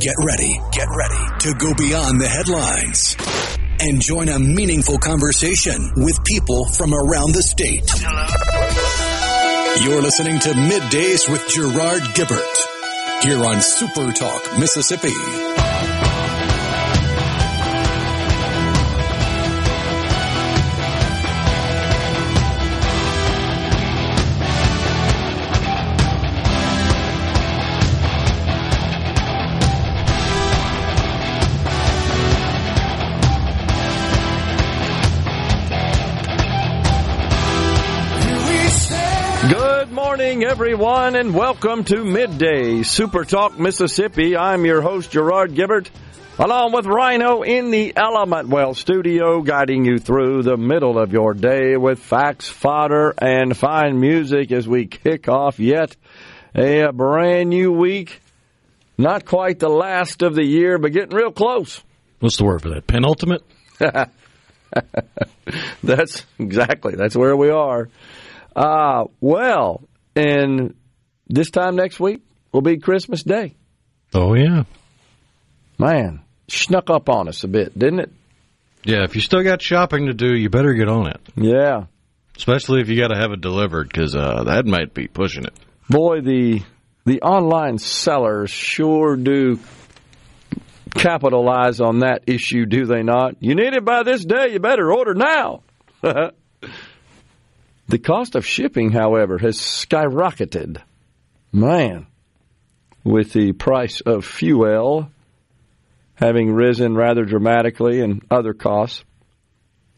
Get ready, get ready to go beyond the headlines and join a meaningful conversation with people from around the state. You're listening to Middays with Gerard Gibert here on Super Talk, Mississippi. Morning, everyone, and welcome to Midday Super Talk Mississippi. I'm your host, Gerard Gibert, along with Rhino in the Element Well studio, guiding you through the middle of your day with facts, fodder, and fine music as we kick off yet a brand new week. Not quite the last of the year, but getting real close. What's the word for that? Penultimate? That's exactly, that's where we are. Uh, well, and this time next week will be Christmas Day. Oh, yeah. Man, snuck up on us a bit, didn't it? Yeah, if you still got shopping to do, you better get on it. Yeah. Especially if you got to have it delivered, because uh, that might be pushing it. Boy, the the online sellers sure do capitalize on that issue, do they not? You need it by this day, you better order now. the cost of shipping, however, has skyrocketed. Man, with the price of fuel having risen rather dramatically and other costs.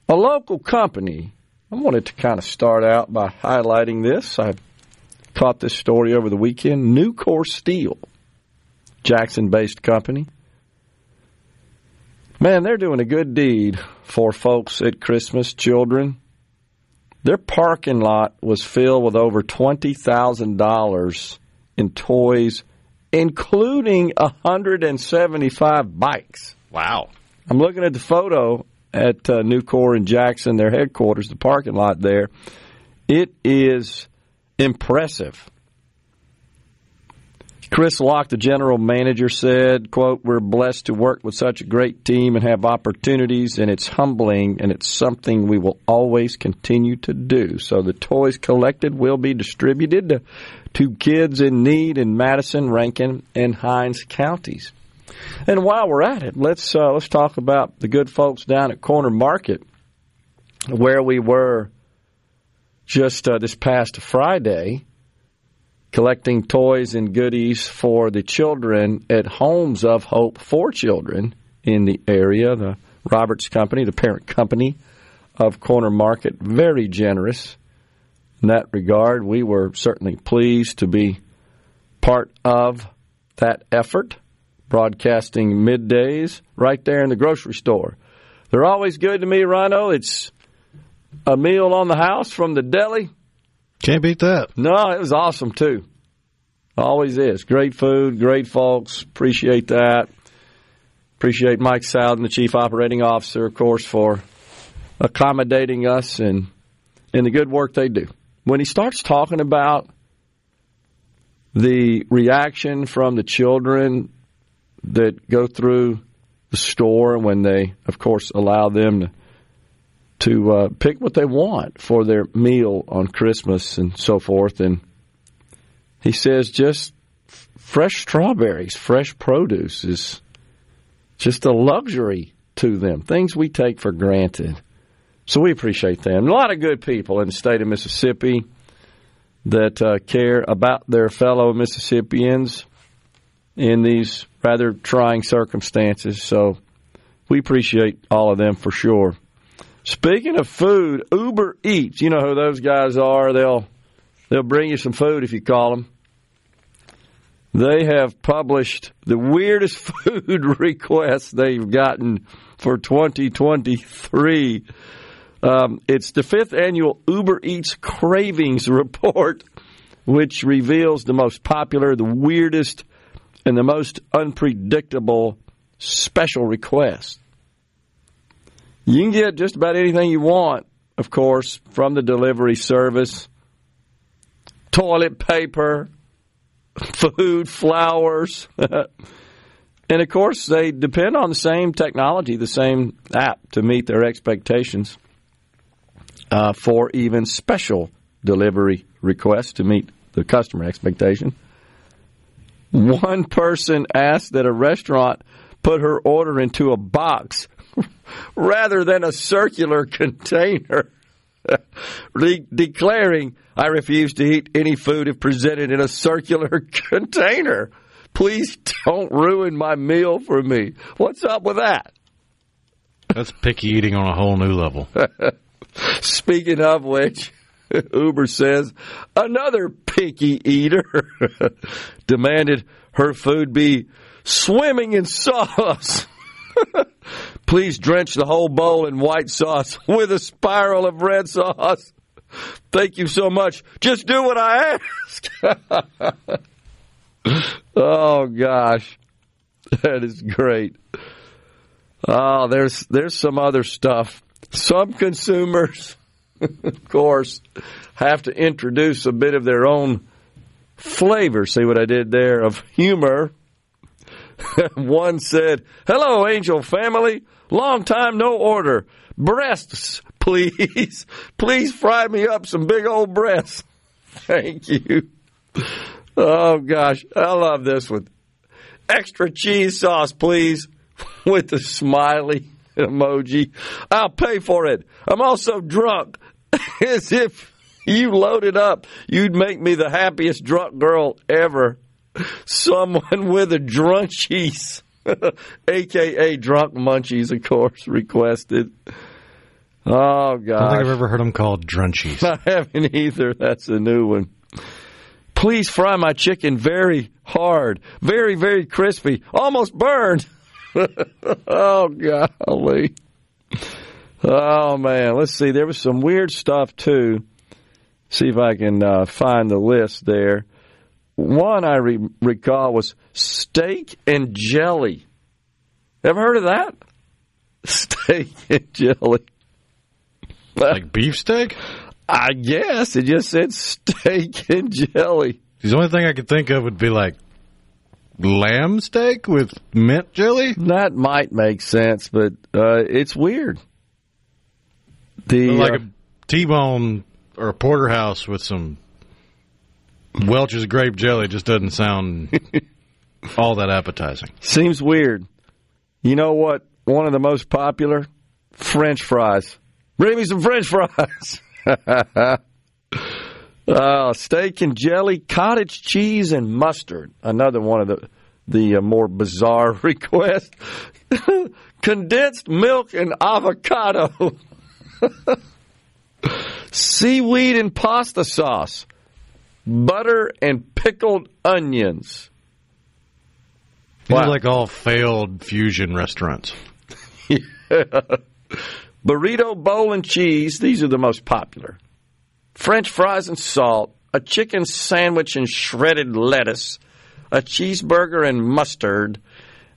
A local company, I wanted to kind of start out by highlighting this. I caught this story over the weekend. Nucor Steel, Jackson based company. Man, they're doing a good deed for folks at Christmas, children. Their parking lot was filled with over $20,000 in toys, including 175 bikes. Wow. I'm looking at the photo at uh, Nucor in Jackson, their headquarters, the parking lot there. It is impressive. Chris Locke, the general manager, said, quote, We're blessed to work with such a great team and have opportunities, and it's humbling, and it's something we will always continue to do. So the toys collected will be distributed to, kids in need in Madison, Rankin, and Hinds counties. And while we're at it, let's uh, let's talk about the good folks down at Corner Market, where we were just uh, this past Friday collecting toys and goodies for the children at Homes of Hope for Children in the area. The Roberts Company, the parent company of Corner Market, very generous in that regard. We were certainly pleased to be part of that effort, broadcasting middays right there in the grocery store. They're always good to me, Rhino. It's a meal on the house from the deli Can't beat that. no, it was awesome too. Always is. Great food, great folks. Appreciate that. Appreciate Mike Soudan, the Chief Operating Officer, of course, for accommodating us and, and the good work they do. When he starts talking about the reaction from the children that go through the store when they, of course, allow them to to uh, pick what they want for their meal on Christmas and so forth. And he says just fresh strawberries, fresh produce is just a luxury to them, things we take for granted. So we appreciate them. A lot of good people in the state of Mississippi that uh, care about their fellow Mississippians in these rather trying circumstances. So we appreciate all of them for sure. Speaking of food, Uber Eats, you know who those guys are. They'll they'll bring you some food if you call them. they have published the weirdest food requests they've gotten for 2023. Um, it's the fifth annual Uber Eats Cravings Report, which reveals the most popular, the weirdest, and the most unpredictable special requests. You can get just about anything you want, of course, from the delivery service toilet paper, food, flowers. and of course, they depend on the same technology, the same app to meet their expectations uh, for even special delivery requests to meet the customer expectation. One person asked that a restaurant put her order into a box rather than a circular container, de- declaring, I refuse to eat any food if presented in a circular container. Please don't ruin my meal for me. What's up with that? That's picky eating on a whole new level. Speaking of which, Uber says another picky eater demanded her food be swimming in sauce. Please drench the whole bowl in white sauce with a spiral of red sauce. Thank you so much. Just do what I ask. oh gosh. That is great. Oh, there's there's some other stuff. Some consumers, of course, have to introduce a bit of their own flavor. See what I did there of humor. One said, "Hello, Angel family. Long time no order. Breasts, please. please fry me up some big old breasts. Thank you." Oh gosh, I love this one. Extra cheese sauce, please, with the smiley emoji. I'll pay for it. I'm also drunk. As if you loaded up, you'd make me the happiest drunk girl ever. Someone with a drunchies, aka drunk munchies, of course, requested. Oh God! I don't think I've ever heard them called drunchies. I haven't either. That's a new one. Please fry my chicken very hard, very, very crispy, almost burned. oh, golly. Oh, man. Let's see. There was some weird stuff, too. See if I can uh, find the list there. One I re- recall was steak and jelly. Ever heard of that? Steak and jelly. like beefsteak? I guess it just said steak and jelly. The only thing I could think of would be like lamb steak with mint jelly. That might make sense, but uh, it's weird. The like uh, a T-bone or a porterhouse with some Welch's grape jelly just doesn't sound all that appetizing. seems weird. You know what? One of the most popular French fries. Bring me some French fries. uh, steak and jelly, cottage cheese, and mustard. Another one of the the uh, more bizarre requests. Condensed milk and avocado. Seaweed and pasta sauce. Butter and pickled onions. These Wow. are like all failed fusion restaurants. burrito bowl and cheese. These are the most popular. French fries and salt, a chicken sandwich and shredded lettuce, a cheeseburger and mustard,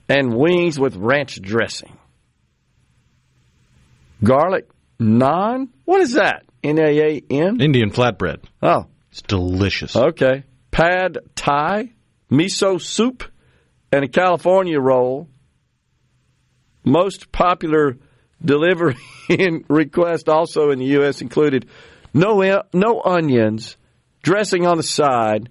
and wings with ranch dressing. Garlic naan? What is that? N A A N? Indian flatbread. Oh, It's delicious. okay. Pad Thai, miso soup, and a California roll. Most popular delivery request also in the U.S. included no no onions, dressing on the side,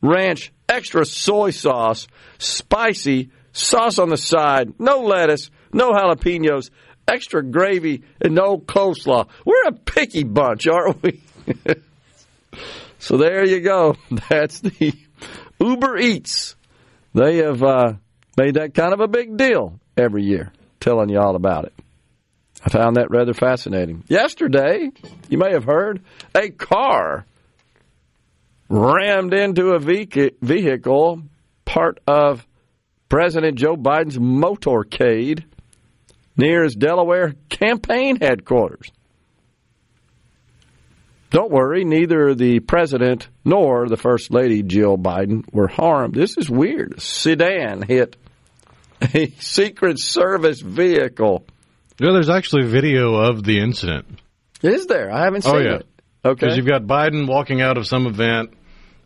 ranch, extra soy sauce, spicy sauce on the side, no lettuce, no jalapenos, extra gravy, and no coleslaw. We're a picky bunch, aren't we? so there you go. That's the Uber Eats. They have uh, made that kind of a big deal every year, telling you all about it. I found that rather fascinating. Yesterday, you may have heard, a car rammed into a vehicle part of President Joe Biden's motorcade near his Delaware campaign headquarters. Don't worry, neither the president nor the First Lady Jill Biden were harmed. This is weird. Sedan hit a Secret Service vehicle. Yeah, there's actually video of the incident. Is there? I haven't oh, seen Oh, yeah. it. Okay. Because you've got Biden walking out of some event,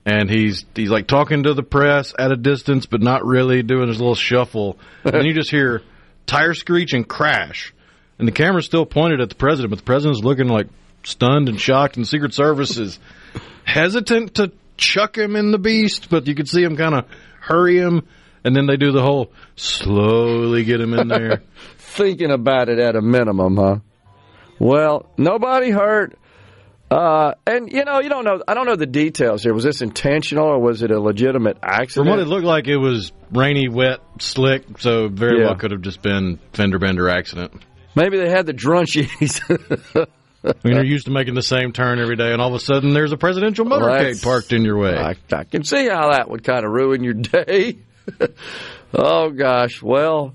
and he's he's like talking to the press at a distance, but not really doing his little shuffle. and you just hear tire screech and crash, and the camera's still pointed at the president, but the president's looking like stunned and shocked, and Secret Service is hesitant to chuck him in the beast, but you could see him kind of hurry him, and then they do the whole slowly get him in there. Thinking about it at a minimum, huh? Well, nobody hurt. Uh, and you know, you don't know. I don't know the details here. Was this intentional or was it a legitimate accident? From what it looked like, it was rainy, wet, slick, so very Yeah. well could have just been fender bender accident. Maybe they had the drunchies. I mean, you're used to making the same turn every day, and all of a sudden there's a presidential motorcade that's- parked in your way. I, I can see how that would kind of ruin your day. oh gosh. Well,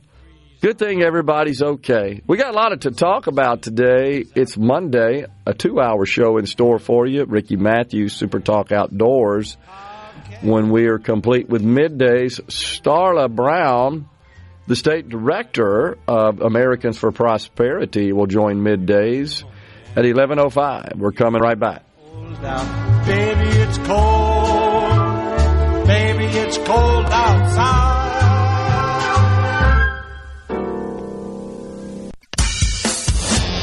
good thing everybody's okay. We got a lot to talk about today. It's Monday, a two-hour show in store for you. Ricky Matthews, Super Talk Outdoors. When we are complete with middays, Starla Brown, the state director of Americans for Prosperity, will join middays at 11:05. We're coming right back. down. Baby, it's cold. Baby, it's cold outside.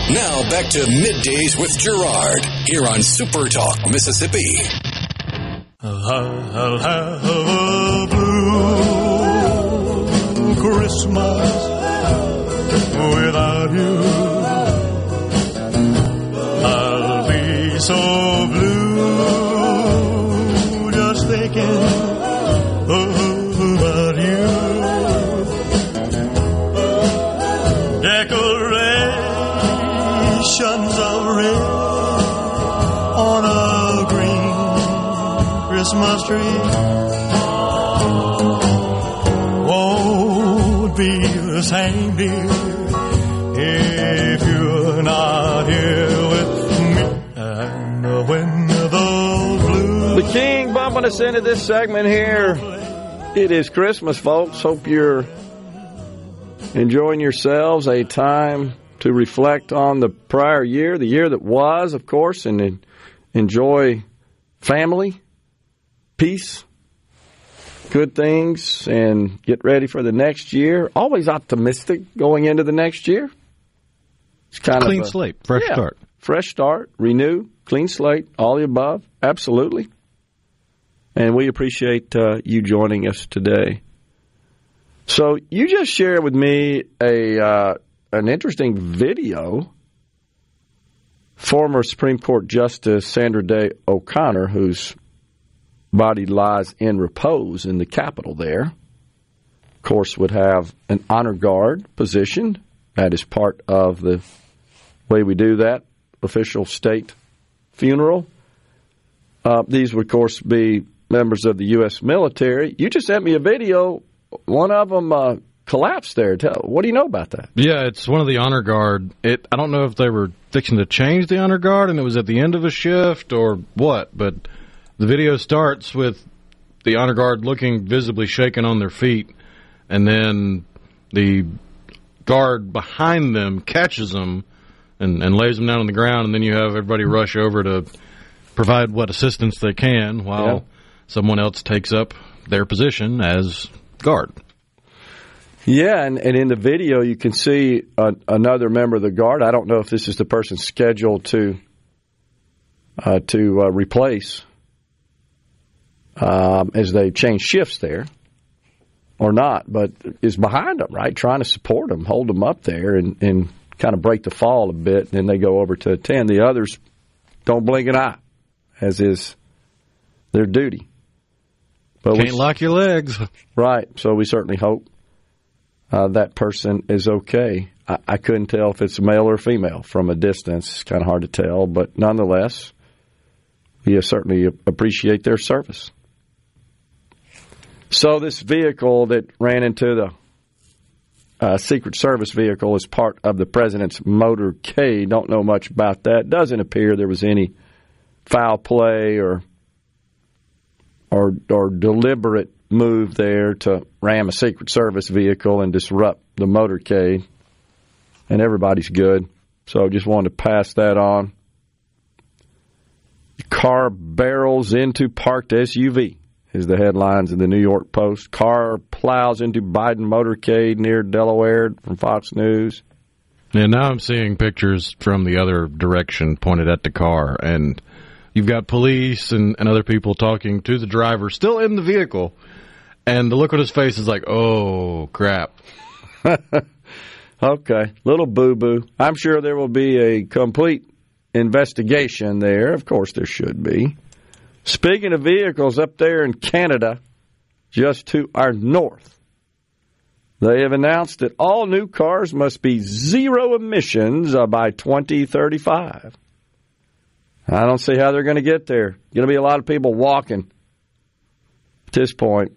Now back to middays with Gerard here on Super Talk, Mississippi. I'll have a blue Christmas without you. So blue just thinking about you. Decorations of red on a green Christmas tree Us into this segment here. It is Christmas, folks. Hope you're enjoying yourselves a time to reflect on the prior year, the year that was, of course, and enjoy family, peace, good things, and get ready for the next year. Always optimistic going into the next year. It's kind Clean of clean slate, fresh yeah. start. Fresh start, renew, clean slate, all the above. Absolutely. And we appreciate uh, you joining us today. So you just shared with me a uh, an interesting video. Former Supreme Court Justice Sandra Day O'Connor, whose body lies in repose in the Capitol there, of course, would have an honor guard position. That is part of the way we do that official state funeral. Uh, these would, of course, be members of the U.S. military. You just sent me a video. One of them uh, collapsed there. Tell, what do you know about that? Yeah, it's one of the honor guard. It I don't know if they were fixing to change the honor guard and it was at the end of a shift or what, but the video starts with the honor guard looking visibly shaken on their feet, and then the guard behind them catches them and, and lays them down on the ground, and then you have everybody rush over to provide what assistance they can while Yeah. Someone else takes up their position as guard. Yeah, and, and in the video you can see a, another member of the guard. I don't know if this is the person scheduled to uh, to uh, replace um, as they change shifts there or not, but is behind them, right? Trying to support them, hold them up there, and, and kind of break the fall a bit. And then they go over to attend. The others don't blink an eye, as is their duty. But we- Can't lock your legs. Right. So we certainly hope uh, that person is okay. I, I couldn't tell if it's male or female from a distance. It's kind of hard to tell, but nonetheless, we certainly appreciate their service. So this vehicle that ran into the uh, Secret Service vehicle is part of the president's motorcade. Don't know much about that. Doesn't appear there was any foul play or or or deliberate move there to ram a Secret Service vehicle and disrupt the motorcade. And everybody's good. So just wanted to pass that on. Car barrels into parked SUV is the headlines in the New York Post. Car plows into Biden motorcade near Delaware from Fox News. And now I'm seeing pictures from the other direction pointed at the car, and you've got police and, and other people talking to the driver still in the vehicle, and the look on his face is like, oh, crap. okay, little boo boo. I'm sure there will be a complete investigation there. Of course, there should be. Speaking of vehicles up there in Canada, just to our north, they have announced that all new cars must be zero emissions uh, by 2035. I don't see how they're going to get there. Going to be a lot of people walking at this point.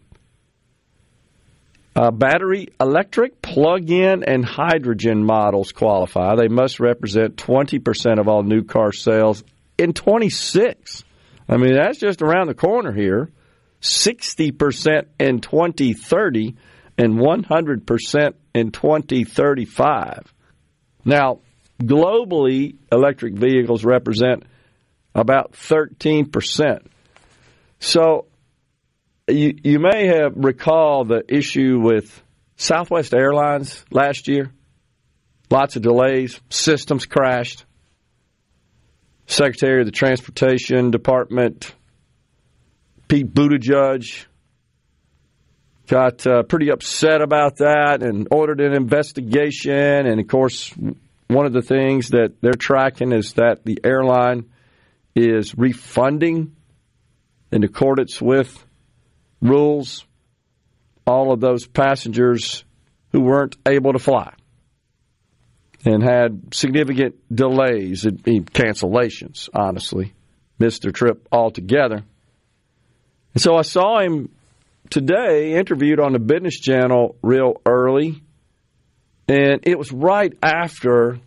Uh, battery, electric, plug in, and hydrogen models qualify. They must represent 20% of all new car sales in 26. I mean, that's just around the corner here. 60% in 2030 and 100% in 2035. Now, globally, electric vehicles represent about 13%. So, you, you may have recalled the issue with Southwest Airlines last year. Lots of delays, systems crashed. Secretary of the Transportation Department, Pete Buttigieg, got uh, pretty upset about that and ordered an investigation. And of course, one of the things that they're tracking is that the airline is refunding in accordance with rules all of those passengers who weren't able to fly and had significant delays and cancellations, honestly. Missed their trip altogether. And so I saw him today interviewed on the Business Channel real early, and it was right after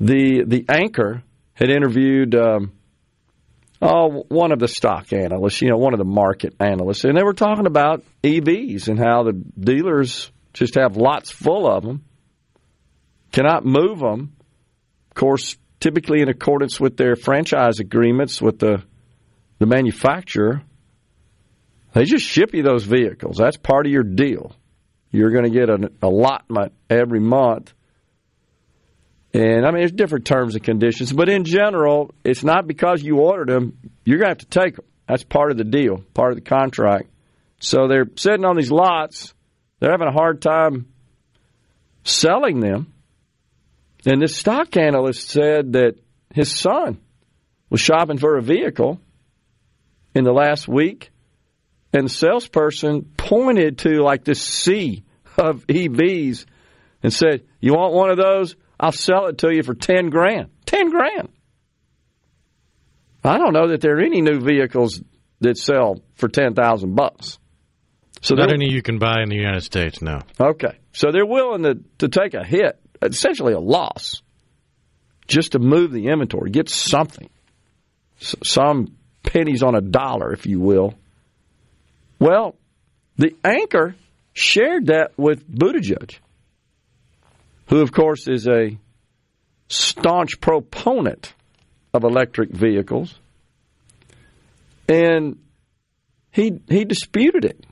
the the anchor had interviewed um, oh one of the stock analysts, you know, one of the market analysts, and they were talking about EVs and how the dealers just have lots full of them cannot move them. Of course, typically in accordance with their franchise agreements with the the manufacturer. They just ship you those vehicles. That's part of your deal. You're going to get an allotment every month. And I mean, there's different terms and conditions, but in general, it's not because you ordered them. You're going to have to take them. That's part of the deal, part of the contract. So they're sitting on these lots. They're having a hard time selling them and this stock analyst said that his son was shopping for a vehicle in the last week, and the salesperson pointed to like this sea of EVs and said, You want one of those? I'll sell it to you for 10 grand. 10 grand. I don't know that there are any new vehicles that sell for 10,000 bucks. So not any you can buy in the United States now. Okay. So they're willing to, to take a hit essentially a loss just to move the inventory, get something, some pennies on a dollar, if you will. Well, the anchor shared that with Buttigieg, who, of course, is a staunch proponent of electric vehicles, and he he disputed it.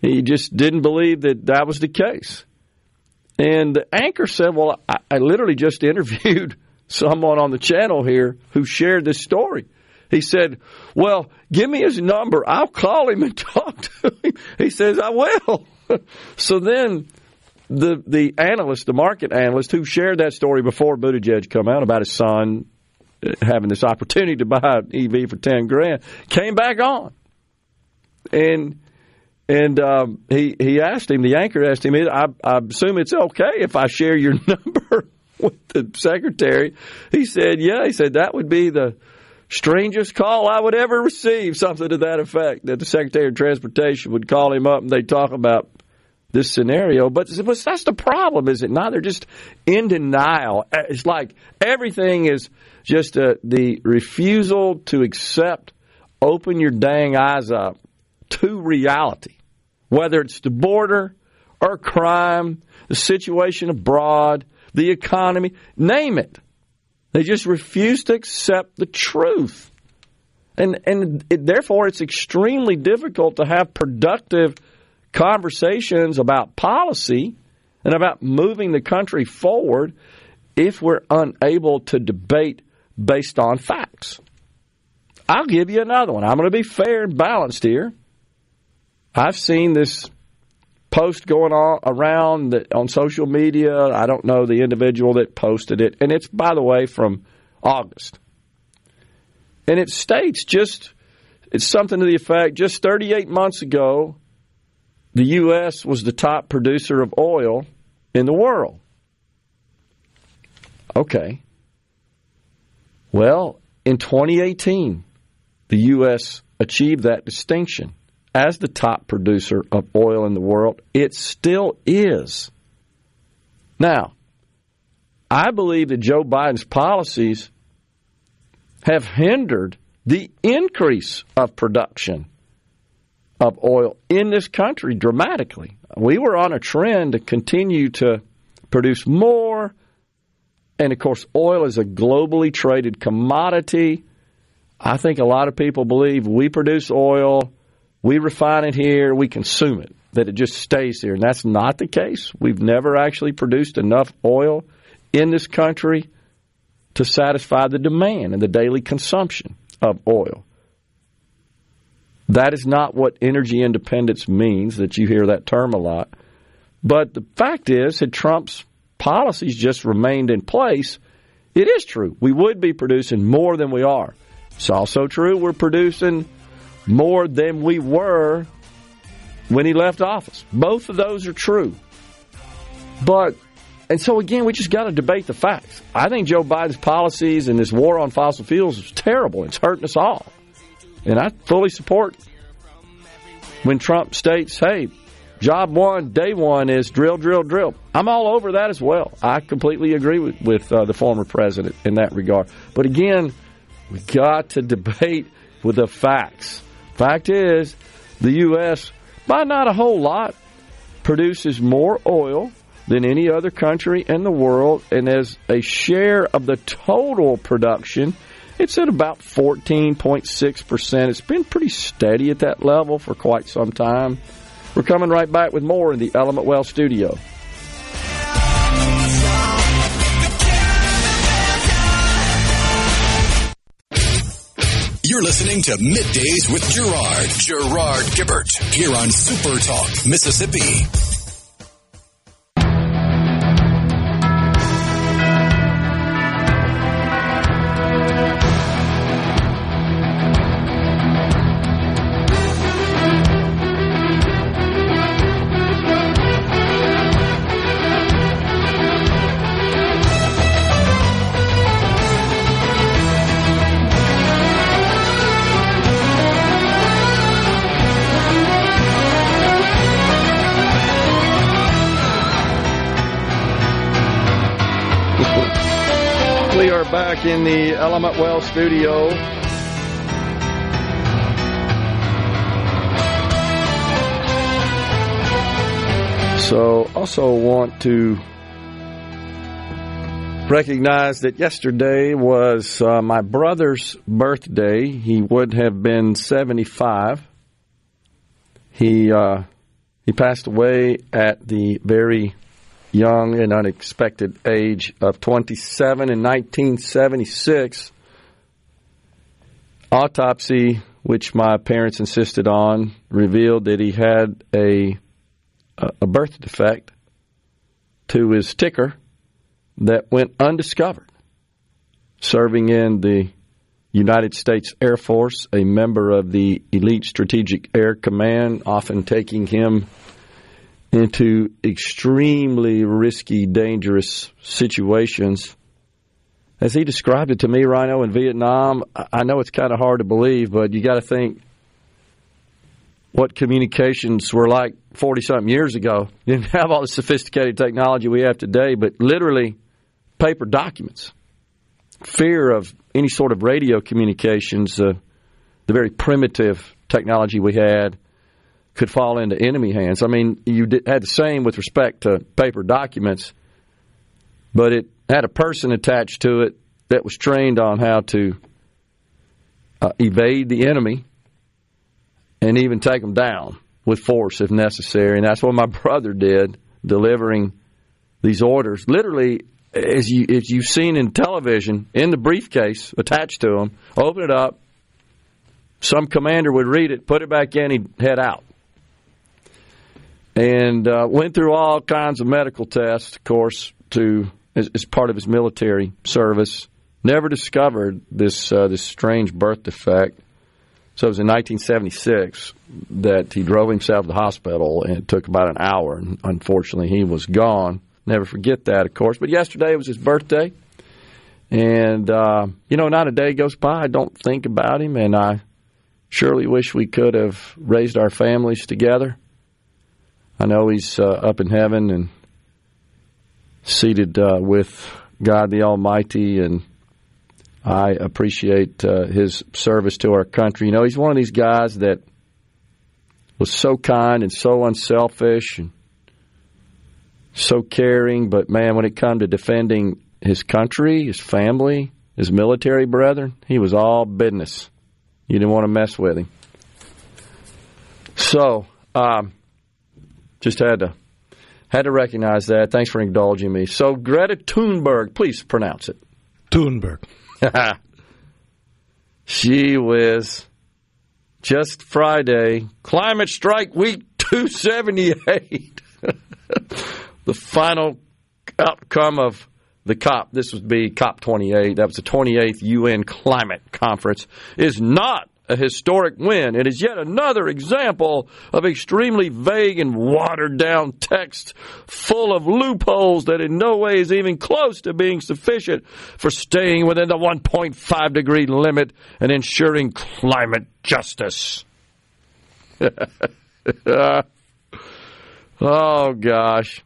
He just didn't believe that that was the case. And the anchor said, Well, I, I literally just interviewed someone on the channel here who shared this story. He said, Well, give me his number. I'll call him and talk to him. He says, I will. so then the the analyst, the market analyst who shared that story before Buttigieg come out about his son uh, having this opportunity to buy an EV for 10 grand, came back on. And and um, he he asked him. The anchor asked him. I, I assume it's okay if I share your number with the secretary. He said, "Yeah." He said that would be the strangest call I would ever receive, something to that effect, that the Secretary of Transportation would call him up and they'd talk about this scenario. But, that's the problem, is it not? They're just in denial. It's like everything is just uh, the refusal to accept, open your dang eyes up to reality, whether it's the border or crime, the situation abroad, the economy, name it. They just refuse to accept the truth. And, and it, therefore, it's extremely difficult to have productive conversations about policy and about moving the country forward if we're unable to debate based on facts. I'll give you another one. I'm going to be fair and balanced here. I've seen this post going on around that on social media. I don't know the individual that posted it, and it's by the way from August, and it states just it's something to the effect: just 38 months ago, the U.S. was the top producer of oil in the world. Okay. Well, in 2018, the U.S. achieved that distinction as the top producer of oil in the world. It still is. Now, I believe that Joe Biden's policies have hindered the increase of production of oil in this country dramatically. We were on a trend to continue to produce more. And of course, oil is a globally traded commodity. I think a lot of people believe we produce oil we refine it here, we consume it, that it just stays here. And that's not the case. We've never actually produced enough oil in this country to satisfy the demand and the daily consumption of oil. That is not what energy independence means, that you hear that term a lot. But the fact is, had Trump's policies just remained in place, it is true. We would be producing more than we are. It's also true we're producing more than we were when he left office. Both of those are true. But, and so again, we just got to debate the facts. I think Joe Biden's policies and this war on fossil fuels is terrible. It's hurting us all. And I fully support when Trump states, hey, job one, day one is drill, drill, drill. I'm all over that as well. I completely agree with, with uh, the former president in that regard. But again, we got to debate with the facts. Fact is, the U.S., by not a whole lot, produces more oil than any other country in the world, and as a share of the total production, it's at about 14.6%. It's been pretty steady at that level for quite some time. We're coming right back with more in the Element Well studio. You're listening to Middays with Gerard, Gerard Gibert, here on Super Talk, Mississippi. Element Well studio. So, also want to recognize that yesterday was uh, my brother's birthday. He would have been 75. He uh, he passed away at the very young and unexpected age of 27 in 1976. Autopsy, which my parents insisted on, revealed that he had a a birth defect to his ticker that went undiscovered. Serving in the United States Air Force, a member of the Elite Strategic Air Command, often taking him into extremely risky, dangerous situations. as he described it to me, Rhino, in Vietnam, I- know it's kind of hard to believe, but you got to think what communications were like 40 something years ago. You didn't have all the sophisticated technology we have today, but literally paper documents. Fear of any sort of radio communications, uh, the very primitive technology we had, could fall into enemy hands. I mean, you did, had the same with respect to paper documents, but it had a person attached to it that was trained on how to uh, evade the enemy and even take them down with force if necessary. And that's what my brother did, delivering these orders. Literally, as you as you've seen in television, in the briefcase attached to him, open it up. Some commander would read it, put it back in, he'd head out. And uh, went through all kinds of medical tests, of course, to as, as part of his military service. Never discovered this uh, this strange birth defect. So it was in 1976 that he drove himself to the hospital, and it took about an hour. And unfortunately, he was gone. Never forget that, of course. But yesterday was his birthday, and uh, you know, not a day goes by I don't think about him, and I surely wish we could have raised our families together. I know he's uh, up in heaven and seated uh, with God the Almighty, and I appreciate uh, his service to our country. You know, he's one of these guys that was so kind and so unselfish and so caring, but man, when it come to defending his country, his family, his military brethren, he was all business. You didn't want to mess with him. So, um, just had to had to recognize that. Thanks for indulging me. So, Greta Thunberg, please pronounce it. Thunberg. she was just Friday, climate strike week 278. the final outcome of the COP, this would be COP 28, that was the 28th UN climate conference, is not a historic win. It is yet another example of extremely vague and watered down text full of loopholes that in no way is even close to being sufficient for staying within the 1.5 degree limit and ensuring climate justice. oh, gosh.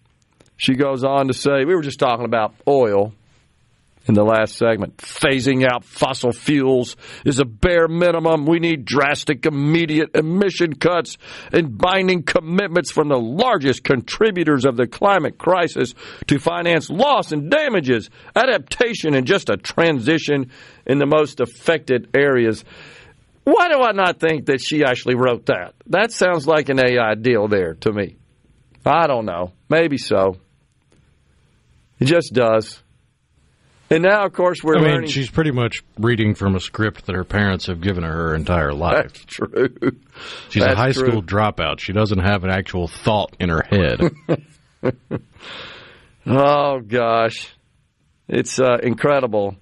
She goes on to say, we were just talking about oil in the last segment. Phasing out fossil fuels is a bare minimum. We need drastic, immediate emission cuts and binding commitments from the largest contributors of the climate crisis to finance loss and damages, adaptation, and just a transition in the most affected areas. Why do I not think that she actually wrote that? That sounds like an AI deal there to me. I don't know. Maybe so. It just does. And now, of course, we're I mean, learning. she's pretty much reading from a script that her parents have given her her entire life. That's true. She's a high true. school dropout. She doesn't have an actual thought in her head. Oh gosh, it's uh, incredible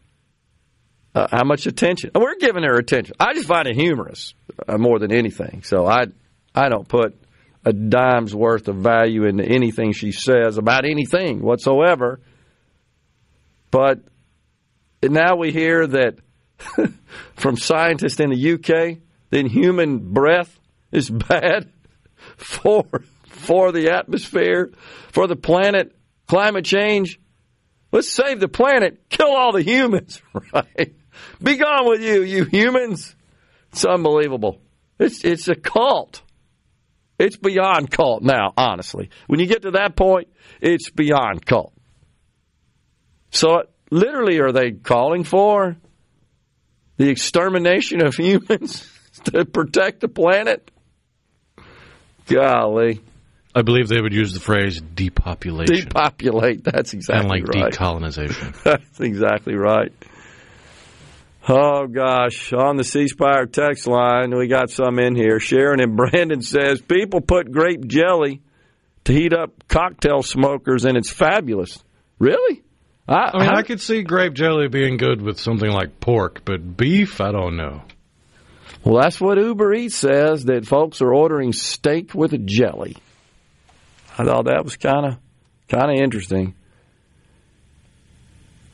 uh, how much attention and we're giving her attention. I just find it humorous uh, more than anything. So I I don't put a dime's worth of value into anything she says about anything whatsoever. But now we hear that from scientists in the UK that human breath is bad for for the atmosphere, for the planet, climate change. Let's save the planet, kill all the humans, right? Be gone with you, you humans. It's unbelievable. It's it's a cult. It's beyond cult now, honestly. When you get to that point, it's beyond cult. So literally are they calling for the extermination of humans to protect the planet? Golly. I believe they would use the phrase depopulation Depopulate. That's exactly right. and like right. decolonization. That's exactly right. Oh gosh, on the C Spire text line, we got some in here. Sharon and Brandon says people put grape jelly to heat up cocktail smokers, and it's fabulous. Really? I, I mean, I could see grape jelly being good with something like pork, but beef, I don't know. well, that's what Uber Eats says that folks are ordering steak with a jelly. I thought that was kind of kind of interesting.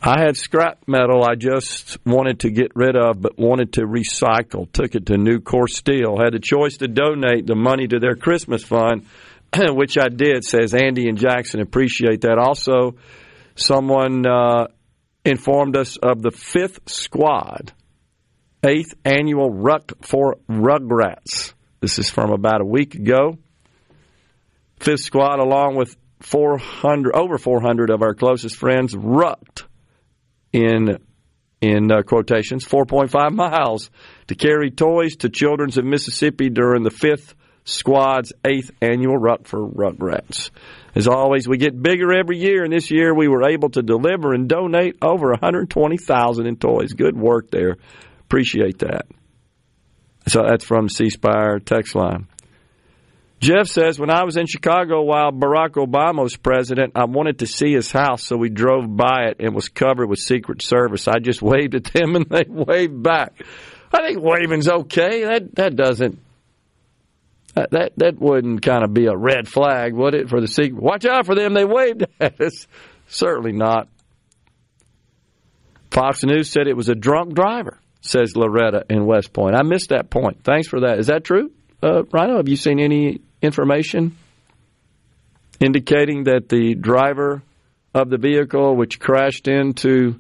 I had scrap metal I just wanted to get rid of, but wanted to recycle. Took it to Nucor Steel. Had the choice to donate the money to their Christmas fund, which I did, says Andy and Jackson. Appreciate that. Also, someone uh, informed us of the fifth squad, eighth annual Ruck for Rugrats. This is from about a week ago. Fifth squad, along with 400, over 400 of our closest friends, rucked in in uh, quotations 4.5 miles to carry toys to children's of Mississippi during the fifth squad's eighth annual Ruck for Rugrats. As always, we get bigger every year, and this year we were able to deliver and donate over 120,000 in toys. Good work there. Appreciate that. So that's from C Spire text line. Jeff says, when I was in Chicago while Barack Obama was president, I wanted to see his house, so we drove by it and was covered with Secret Service. I just waved at them and they waved back. I think waving's okay. That that doesn't that that wouldn't kind of be a red flag, would it, for the secret? Watch out for them. They waved at us. Certainly not. Fox News said it was a drunk driver, says Loretta in West Point. I missed that point. Thanks for that. Is that true? Uh, Rhino, have you seen any information indicating that the driver of the vehicle which crashed into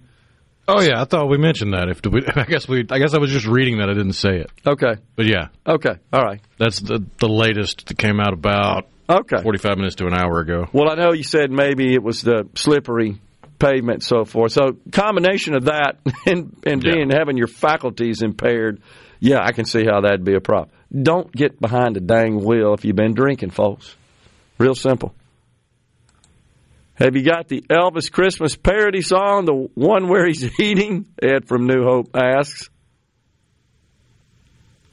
Oh yeah, I thought we mentioned that. If we, I guess we, I guess I was just reading that. I didn't say it. Okay. But yeah. Okay. All right. That's the the latest that came out about okay 45 minutes to an hour ago. Well, I know you said maybe it was the slippery pavement and so forth. So combination of that and and being yeah. having your faculties impaired, yeah, I can see how that'd be a problem. Don't get behind a dang wheel if you've been drinking, folks. Real simple. Have you got the Elvis Christmas parody song, the one where he's eating? Ed from New Hope asks.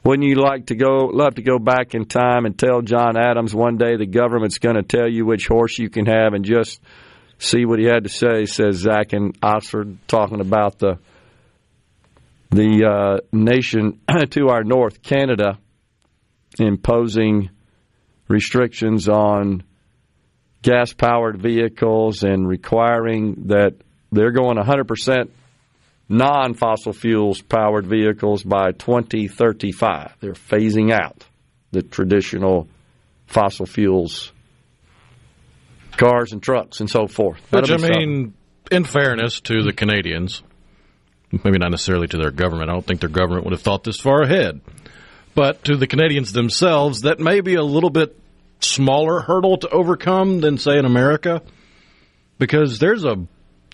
Wouldn't you like to go, love to go back in time and tell John Adams one day the government's going to tell you which horse you can have and just see what he had to say? Says Zach in Oxford, talking about the the uh, nation to our north, Canada imposing restrictions on gas powered vehicles and requiring that they're going 100% non fossil fuels powered vehicles by 2035. They're phasing out the traditional fossil fuels cars and trucks and so forth. Which, I mean, in fairness to the Canadians, maybe not necessarily to their government, I don't think their government would have thought this far ahead but to the Canadians themselves, that may be a little bit smaller hurdle to overcome than, say, in America, because there's a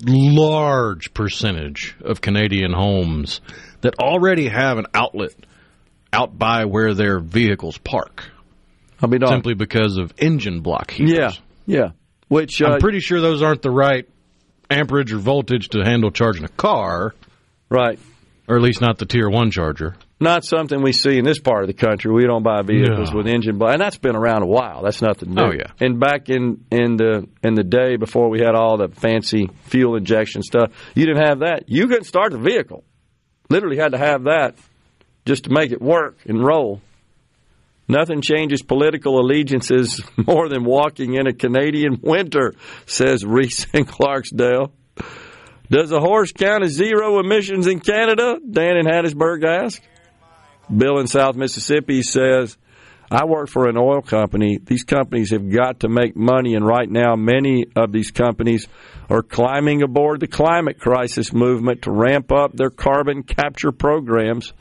large percentage of Canadian homes that already have an outlet out by where their vehicles park. I mean, be simply because of engine block heaters. Yeah, yeah. Which uh, I'm pretty sure those aren't the right amperage or voltage to handle charging a car. Right. Or at least not the tier one charger not something we see in this part of the country. We don't buy vehicles no. with engine block, and that's been around a while. That's nothing new. Oh yeah. And back in in the in the day before we had all the fancy fuel injection stuff, you didn't have that. You couldn't start the vehicle. Literally had to have that just to make it work and roll. Nothing changes political allegiances more than walking in a Canadian winter, says Reese in Clarksdale. Does a horse count as zero emissions in Canada? Dan in Hattiesburg asked. Bill in South Mississippi says, I work for an oil company. These companies have got to make money, and right now, many of these companies are climbing aboard the climate crisis movement to ramp up their carbon capture programs.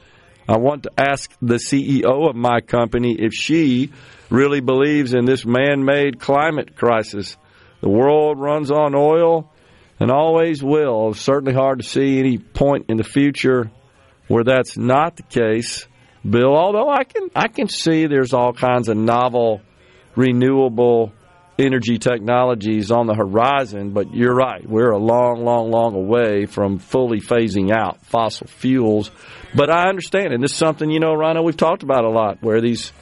I want to ask the CEO of my company if she really believes in this man made climate crisis. The world runs on oil and always will. It's certainly hard to see any point in the future where that's not the case. Bill. Although I can I can see there's all kinds of novel, renewable energy technologies on the horizon, but you're right. We're a long, long, long away from fully phasing out fossil fuels. But I understand, and this is something, you know, Rhino, we've talked about a lot, where these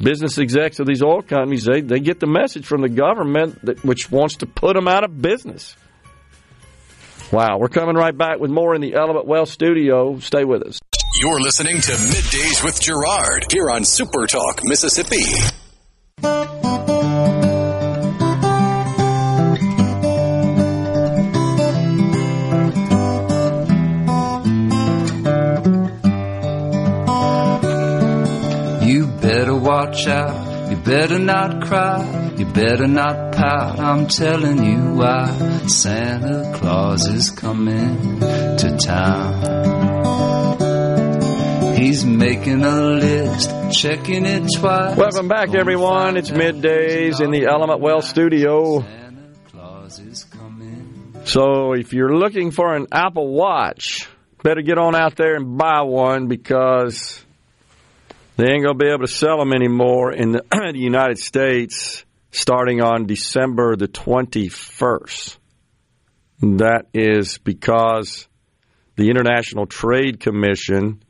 business execs of these oil companies, they, they get the message from the government that, which wants to put them out of business. Wow, we're coming right back with more in the Element Well studio. Stay with us. You're listening to Middays with Gerard here on Super Talk, Mississippi. You better watch out. You better not cry. You better not pout. I'm telling you why. Santa Claus is coming to town. He's making a list, checking it twice. Welcome back, everyone. It's middays in the Element Well studio. So if you're looking for an Apple Watch, better get on out there and buy one because they ain't going to be able to sell them anymore in the, the United States starting on December the 21st. That is because the International Trade Commission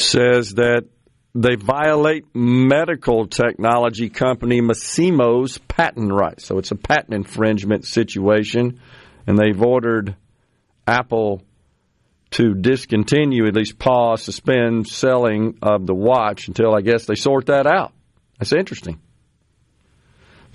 says that they violate medical technology company Masimo's patent rights. So it's a patent infringement situation, and they've ordered Apple to discontinue, at least pause, suspend selling of the watch until I guess they sort that out. That's interesting.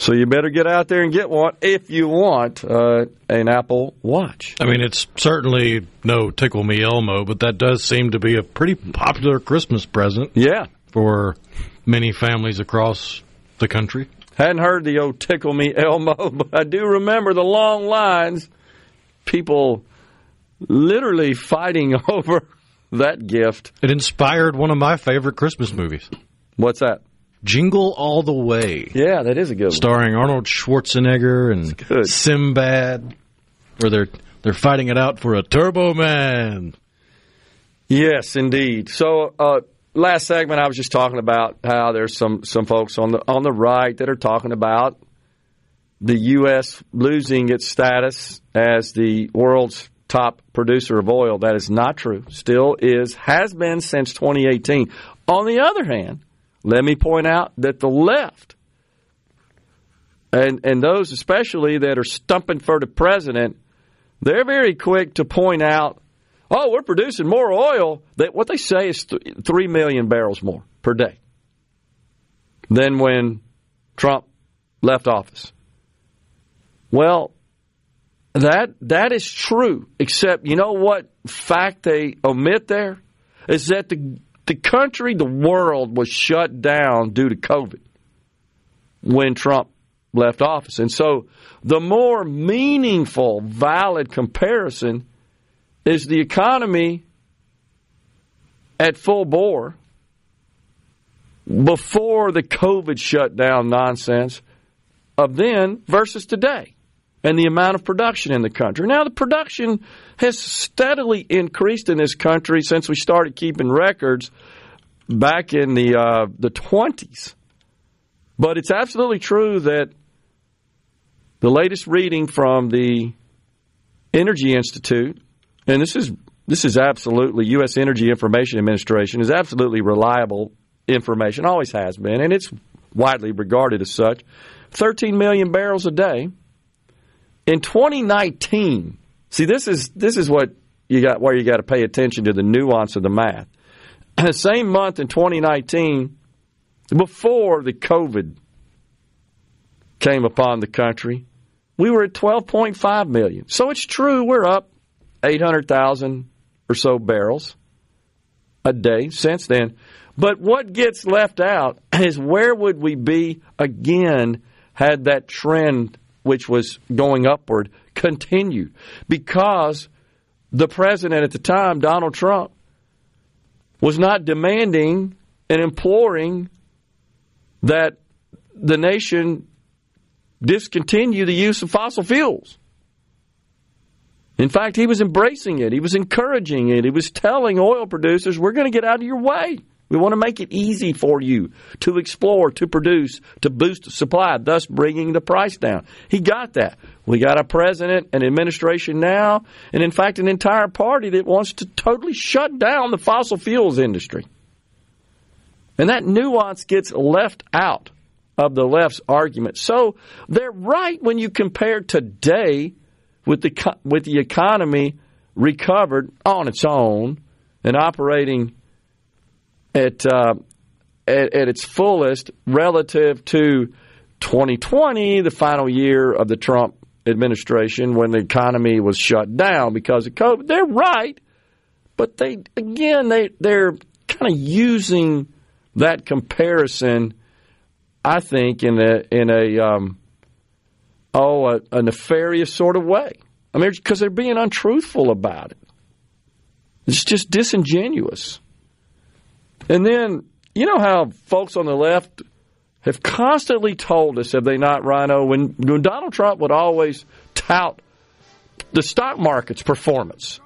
So you better get out there and get one if you want uh, an Apple Watch. I mean, it's certainly no Tickle Me Elmo, but that does seem to be a pretty popular Christmas present Yeah, for many families across the country. Hadn't heard the old tickle me Elmo, but I do remember the long lines. People literally fighting over that gift. It inspired one of my favorite Christmas movies, What's that? Jingle All the Way, Yeah, that is a good one. starring Arnold Schwarzenegger and Sinbad, where they're they're fighting it out for a Turbo Man. Yes, indeed. So, uh, last segment, I was just talking about how there's some some folks on the on the right that are talking about the U.S. losing its status as the world's top producer of oil. That is not true. Still is, has been since 2018. On the other hand, let me point out that the left and and those especially that are stumping for the president, they're very quick to point out oh, we're producing more oil. That what they say is th- three million barrels more per day than when Trump left office. Well, that that is true. Except you know what fact they omit there is that the the country, the world was shut down due to COVID when Trump left office, and so the more meaningful, valid comparison is the economy at full bore before the COVID shutdown nonsense of then versus today and the amount of production in the country. Now, the production has steadily increased in this country since we started keeping records back in the uh, the 20s. But it's absolutely true that the latest reading from the Energy Institute and this is this is absolutely U.S. Energy Information Administration is absolutely reliable information, always has been, and it's widely regarded as such. 13 million barrels a day in 2019. See, this is this is what you got where you got to pay attention to the nuance of the math. The same month in 2019, before the COVID came upon the country, we were at 12.5 million. So it's true we're up 800,000 or so barrels a day since then. But what gets left out is where would we be again had that trend, which was going upward, continued? Because the president at the time, Donald Trump, was not demanding and imploring that the nation discontinue the use of fossil fuels. In fact, he was embracing it. He was encouraging it. He was telling oil producers, we're going to get out of your way. We want to make it easy for you to explore, to produce, to boost supply, thus bringing the price down. He got that. We got a president, an administration now, and in fact, an entire party that wants to totally shut down the fossil fuels industry. And that nuance gets left out of the left's argument. So they're right when you compare today with the with the economy recovered on its own and operating at, uh, at at its fullest relative to 2020, the final year of the Trump administration, when the economy was shut down because of COVID. They're right, but they again they they're kind of using that comparison, I think, in a in a um, oh a, a nefarious sort of way. I mean, because they're being untruthful about it. It's just disingenuous. And then you know how folks on the left have constantly told us, have they not, Rhino, when, when Donald Trump would always tout the stock market's performance.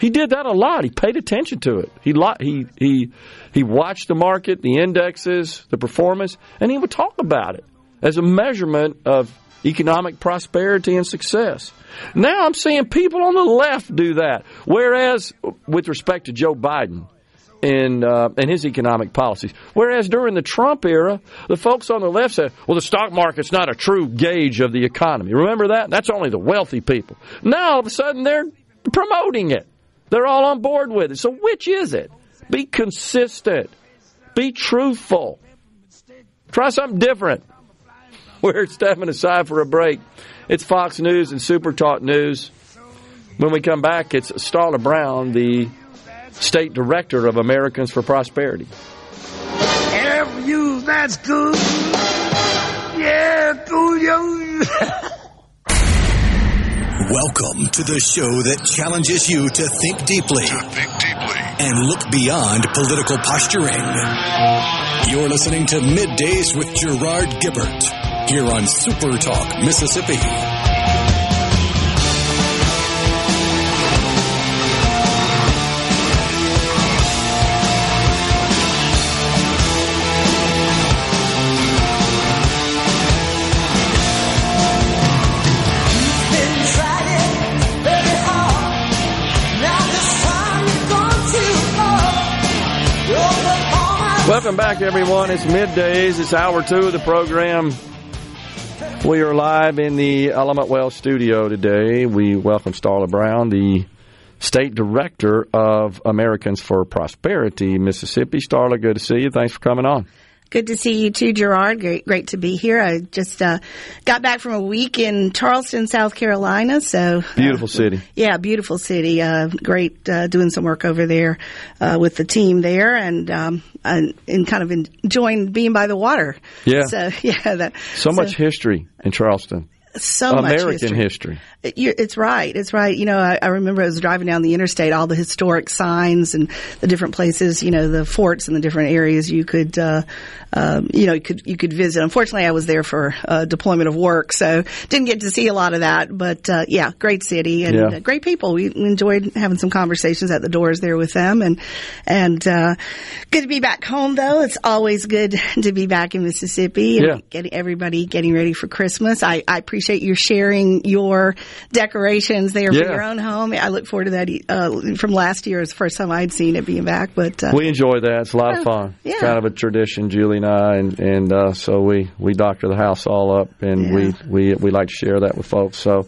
He did that a lot. He paid attention to it. He he he he watched the market, the indexes, the performance, and he would talk about it as a measurement of economic prosperity and success. Now I'm seeing people on the left do that. Whereas with respect to Joe Biden, in uh, his economic policies. Whereas during the Trump era, the folks on the left said, "Well, the stock market's not a true gauge of the economy." Remember that? That's only the wealthy people. Now all of a sudden they're promoting it. They're all on board with it. So which is it? Be consistent. Be truthful. Try something different. We're stepping aside for a break. It's Fox News and Super Talk News. When we come back, it's Starla Brown, the state director of Americans for Prosperity. F you, that's good. Yeah, Julio. Welcome to the show that challenges you to think deeply, To think deeply. and look beyond political posturing. You're listening to Middays with Gerard Gibert here on Super Talk, Mississippi. Welcome back, everyone. It's middays. It's hour two of the program. We are live in the Element Well studio today. We welcome Starla Brown, the state director of Americans for Prosperity, Mississippi. Starla, good to see you. Thanks for coming on. Good to see you too, Gerard. Great, great to be here. I just uh, got back from a week in Charleston, South Carolina. So Beautiful city. yeah, beautiful city. Uh, great uh, doing some work over there uh, with the team there, and um, and, and kind of enjoying being by the water. Yeah. So yeah, that So much history in Charleston. So much American history. It's right. It's right. You know, I, I remember I was driving down the interstate, all the historic signs and the different places, you know, the forts and the different areas you could, uh, um, you know, you could you could visit. Unfortunately, I was there for uh, deployment of work, so didn't get to see a lot of that. But uh, yeah, great city and Yeah. uh, great people. We enjoyed having some conversations at the doors there with them, and and uh, good to be back home. Though it's always good to be back in Mississippi. and Yeah. getting everybody getting ready for Christmas. I, I appreciate you sharing your decorations there Yeah. for your own home. I look forward to that. Uh, from last year, it's the first time I'd seen it being back. But uh, We enjoy that. It's a lot of fun. Yeah. Kind of a tradition, Julie and I, and and uh, so we we doctor the house all up, and we we we like to share that with folks. So,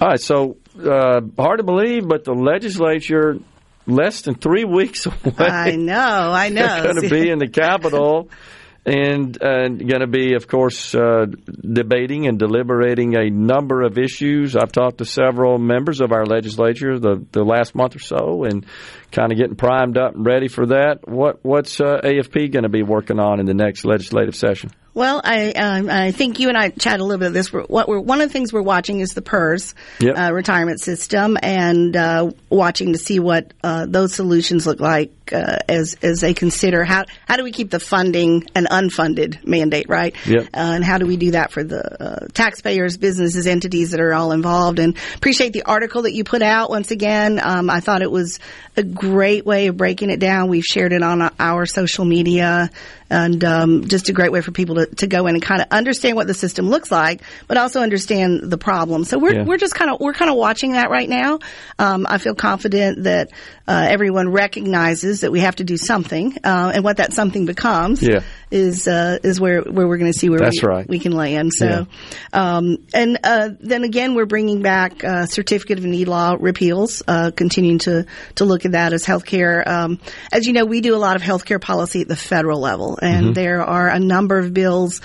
all right. So uh, hard to believe, but the legislature less than three weeks away. I know, I know. going to be in the Capitol. And, and going to be, of course, uh, debating and deliberating a number of issues. I've talked to several members of our legislature the, the last month or so, and kind of getting primed up and ready for that. What what's uh, AFP going to be working on in the next legislative session? Well, I um, I think you and I chatted a little bit of this. What we're one of the things we're watching is the PERS Yep. uh, retirement system, and uh, watching to see what uh, those solutions look like uh, as as they consider how how do we keep the funding an unfunded mandate, right? Yep. Uh, and how do we do that for the uh, taxpayers, businesses, entities that are all involved? And appreciate the article that you put out once again. Um, I thought it was a great way of breaking it down. We've shared it on our social media and um, just a great way for people to, to go in and kind of understand what the system looks like, but also understand the problem. So we're Yeah. we're just kind of we're kind of watching that right now. Um, I feel confident that uh, everyone recognizes that we have to do something, uh, and what that something becomes Yeah. is uh, is where where we're going to see where That's we, right. we can land. So, um, and uh, then again, we're bringing back uh, certificate of need law repeals, uh, continuing to to look at that as healthcare. Um, as you know, we do a lot of healthcare policy at the federal level, and Mm-hmm. there are a number of bills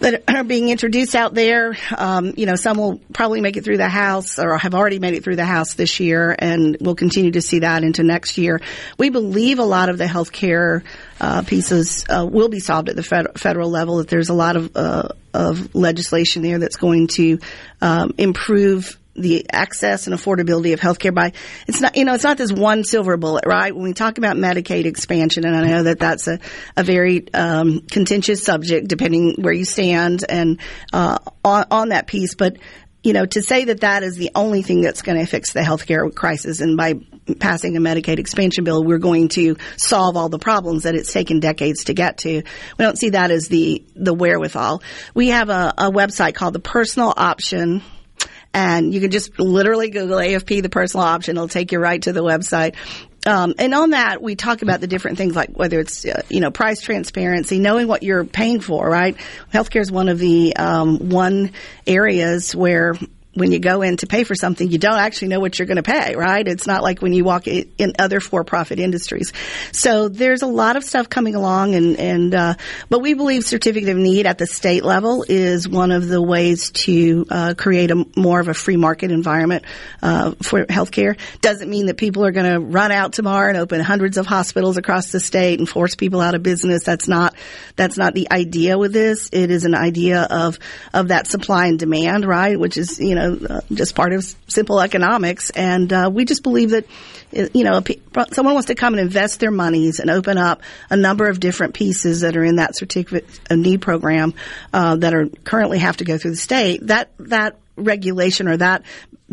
that are being introduced out there. Um, you know, some will probably make it through the House or have already made it through the House this year, and we'll continue to see that into next year. We believe a lot of the healthcare uh, pieces uh, will be solved at the fed- federal level. That there's a lot of uh, of legislation there that's going to um, improve the access and affordability of healthcare by it's not you know it's not this one silver bullet right? When we talk about medicaid expansion and i know that that's a, a very um, contentious subject depending where you stand and uh, on, on that piece but you know to say that that is the only thing that's going to fix the healthcare crisis and by passing a medicaid expansion bill we're going to solve all the problems that it's taken decades to get to. We don't see that as the the wherewithal. We have a, a website called the personal option and you can just literally Google AFP, the personal option. It'll take you right to the website. Um, and on that, we talk about the different things like whether it's, uh, you know, price transparency, knowing what you're paying for, right? Healthcare is one of the, um, one areas where when you go in to pay for something, you don't actually know what you're going to pay, right? It's not like when you walk in other for-profit industries. So there's a lot of stuff coming along, and and uh, but we believe certificate of need at the state level is one of the ways to uh, create a more of a free market environment uh, for healthcare. Doesn't mean that people are going to run out tomorrow and open hundreds of hospitals across the state and force people out of business. That's not that's not the idea with this. It is an idea of of that supply and demand, right? Which is you know uh, just part of simple economics, and uh, we just believe that you know someone wants to come and invest their monies and open up a number of different pieces that are in that certificate of need program uh, that are currently have to go through the state. That that regulation or that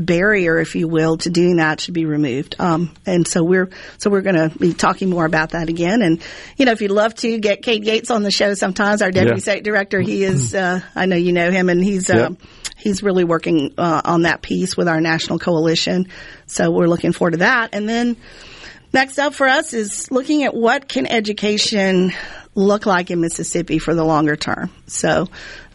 barrier, if you will, to doing that should be removed. Um, and so we're so we're going to be talking more about that again. And you know, if you'd love to get Kate Gates on the show, sometimes our deputy Yeah. state director, he is. Uh, I know you know him, and he's. Uh, Yep. He's really working uh, on that piece with our national coalition, so we're looking forward to that. And then next up for us is looking at what can education look like in Mississippi for the longer term. So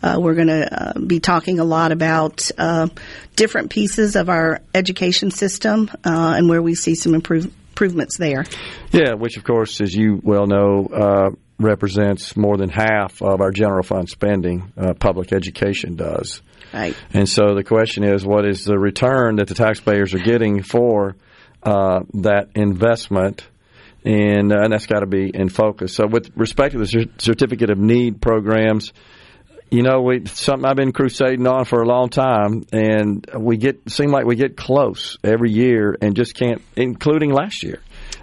uh, we're going to uh, be talking a lot about uh, different pieces of our education system uh, and where we see some improve- improvements there. Yeah, which of course, as you well know, uh, represents more than half of our general fund spending. Uh, public education does. Right. And so the question is, what is the return that the taxpayers are getting for uh, that investment? And, uh, and that's got to be in focus. So, with respect to the cer- certificate of need programs, you know, we something I've been crusading on for a long time, and we get seem like we get close every year, and just can't, including last year,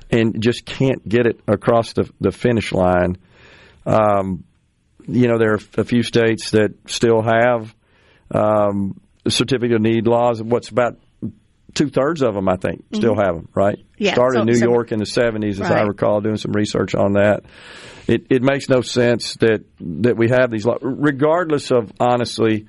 and just can't get it across the the finish line. Um, you know, there are a few states that still have um, certificate of need laws. What's about two thirds of them, I think, still have them. Right? Mm-hmm. Yeah, Started so- in New so- York in the seventies, as I recall, doing some research on that. It it makes no sense that that we have these, regardless of honestly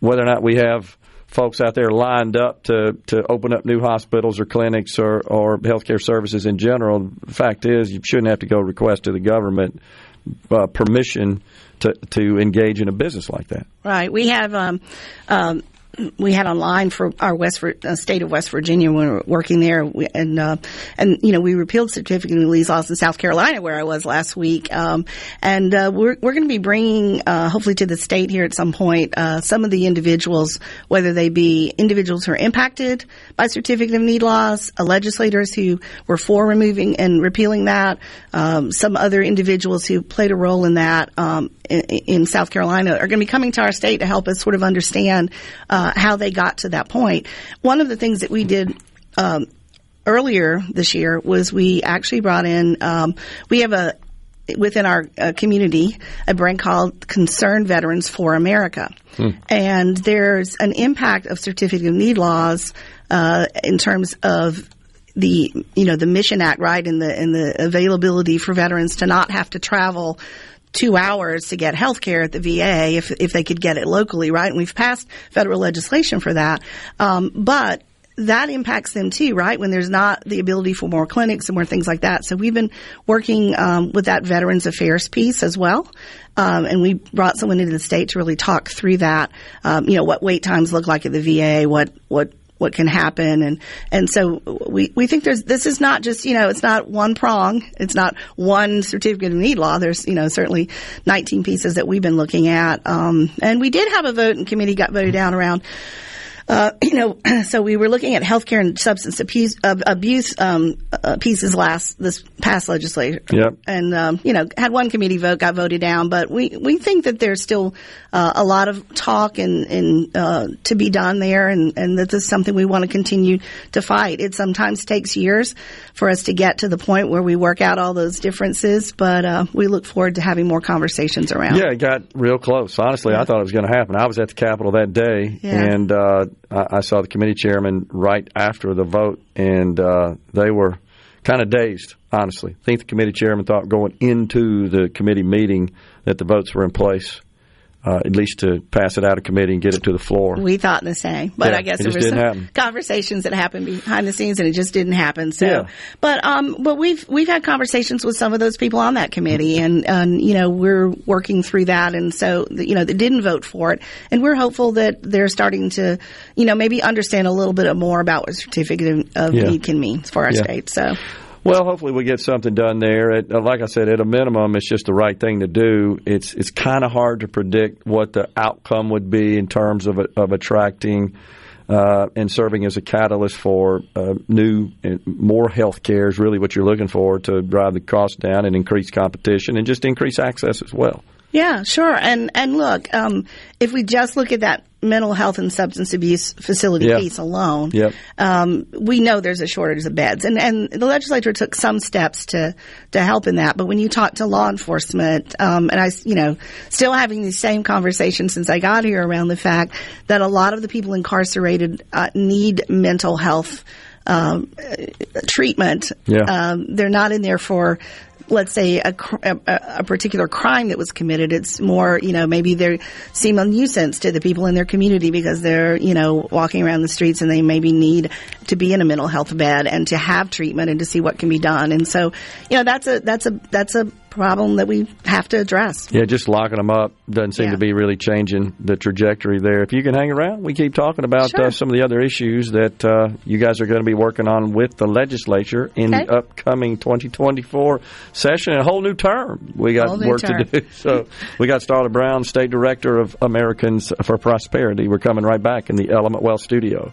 whether or not we have folks out there lined up to, to open up new hospitals or clinics or, or healthcare services in general. The fact is, you shouldn't have to go request to the government uh, permission to, to engage in a business like that. Right. We have um, um, we had online for our West uh, state of West Virginia when we were working there, we, and uh, and you know we repealed certificate of lease laws in South Carolina where I was last week, um, and uh, we're we're going to be bringing uh, hopefully to the state here at some point uh, some of the individuals, whether they be individuals who are impacted by certificate of need laws, uh, legislators who were for removing and repealing that, um, some other individuals who played a role in that. Um, in, in South Carolina are going to be coming to our state to help us sort of understand uh, how they got to that point. One of the things that we did. Um, earlier this year was we actually brought in um, we have a within our uh, community a brand called Concerned Veterans for America, and there's an impact of certificate of need laws uh, in terms of the you know the Mission Act, right, and the and the availability for veterans to not have to travel two hours to get health care at the VA if if they could get it locally, right? And we've passed federal legislation for that, um, but that impacts them too, right? When there's not the ability for more clinics and more things like that. So we've been working um, with that Veterans Affairs piece as well. Um, and we brought someone into the state to really talk through that. Um, you know, what wait times look like at the VA, what what what can happen. And and so we we think there's this is not just you know it's not one prong. It's not one certificate of need law. There's you know certainly 19 pieces that we've been looking at. Um, and we did have a vote and committee got voted down around uh, you know, so we were looking at healthcare and substance abuse, uh, abuse um, uh, pieces last this past legislature, Yep. and um, you know had one committee vote got voted down, but we we think that there's still uh, a lot of talk and and uh, to be done there, and and that this is something we want to continue to fight. It sometimes takes years for us to get to the point where we work out all those differences, but uh, we look forward to having more conversations around. Yeah, it got real close. Honestly, I thought it was going to happen. I was at the Capitol that day, Yeah. and uh, I, I saw the committee chairman right after the vote, and uh, they were kind of dazed. Honestly, I think the committee chairman thought going into the committee meeting that the votes were in place, uh, at least to pass it out of committee and get it to the floor. We thought the same, but Yeah, I guess there were some happen. conversations that happened behind the scenes, and it just didn't happen. So, Yeah. but um, but we've we've had conversations with some of those people on that committee, and and you know we're working through that, and so you know they didn't vote for it, and we're hopeful that they're starting to you know maybe understand a little bit more about what certificate of Yeah. need can mean for our state. So. Well, hopefully we get something done there. At, uh, like I said, at a minimum, it's just the right thing to do. It's it's kind of hard to predict what the outcome would be in terms of of attracting uh, and serving as a catalyst for uh, new and more health care is really what you're looking for to drive the cost down and increase competition and just increase access as well. Yeah, sure. And and look, um, if we just look at that mental health and substance abuse facility Yeah. piece alone, Yep. um, we know there's a shortage of beds, and and the legislature took some steps to to help in that. But when you talk to law enforcement, um, and I, you know, still having these same conversations since I got here around the fact that a lot of the people incarcerated uh, need mental health. Um, treatment. Yeah. Um, they're not in there for, let's say, a, a, a particular crime that was committed. It's more, you know, maybe they seem a nuisance to the people in their community because they're, you know, walking around the streets and they maybe need to be in a mental health bed and to have treatment and to see what can be done. And so, you know, that's a that's a that's a problem that we have to address. Yeah, just locking them up doesn't seem Yeah. to be really changing the trajectory there. If you can hang around, we keep talking about Sure. uh, some of the other issues that uh, you guys are going to be working on with the legislature in Okay. the upcoming 2024 session and a whole new term. We got work term. to do. So we got Starla Brown, State Director of Americans for Prosperity. We're coming right back in the Element Well studio.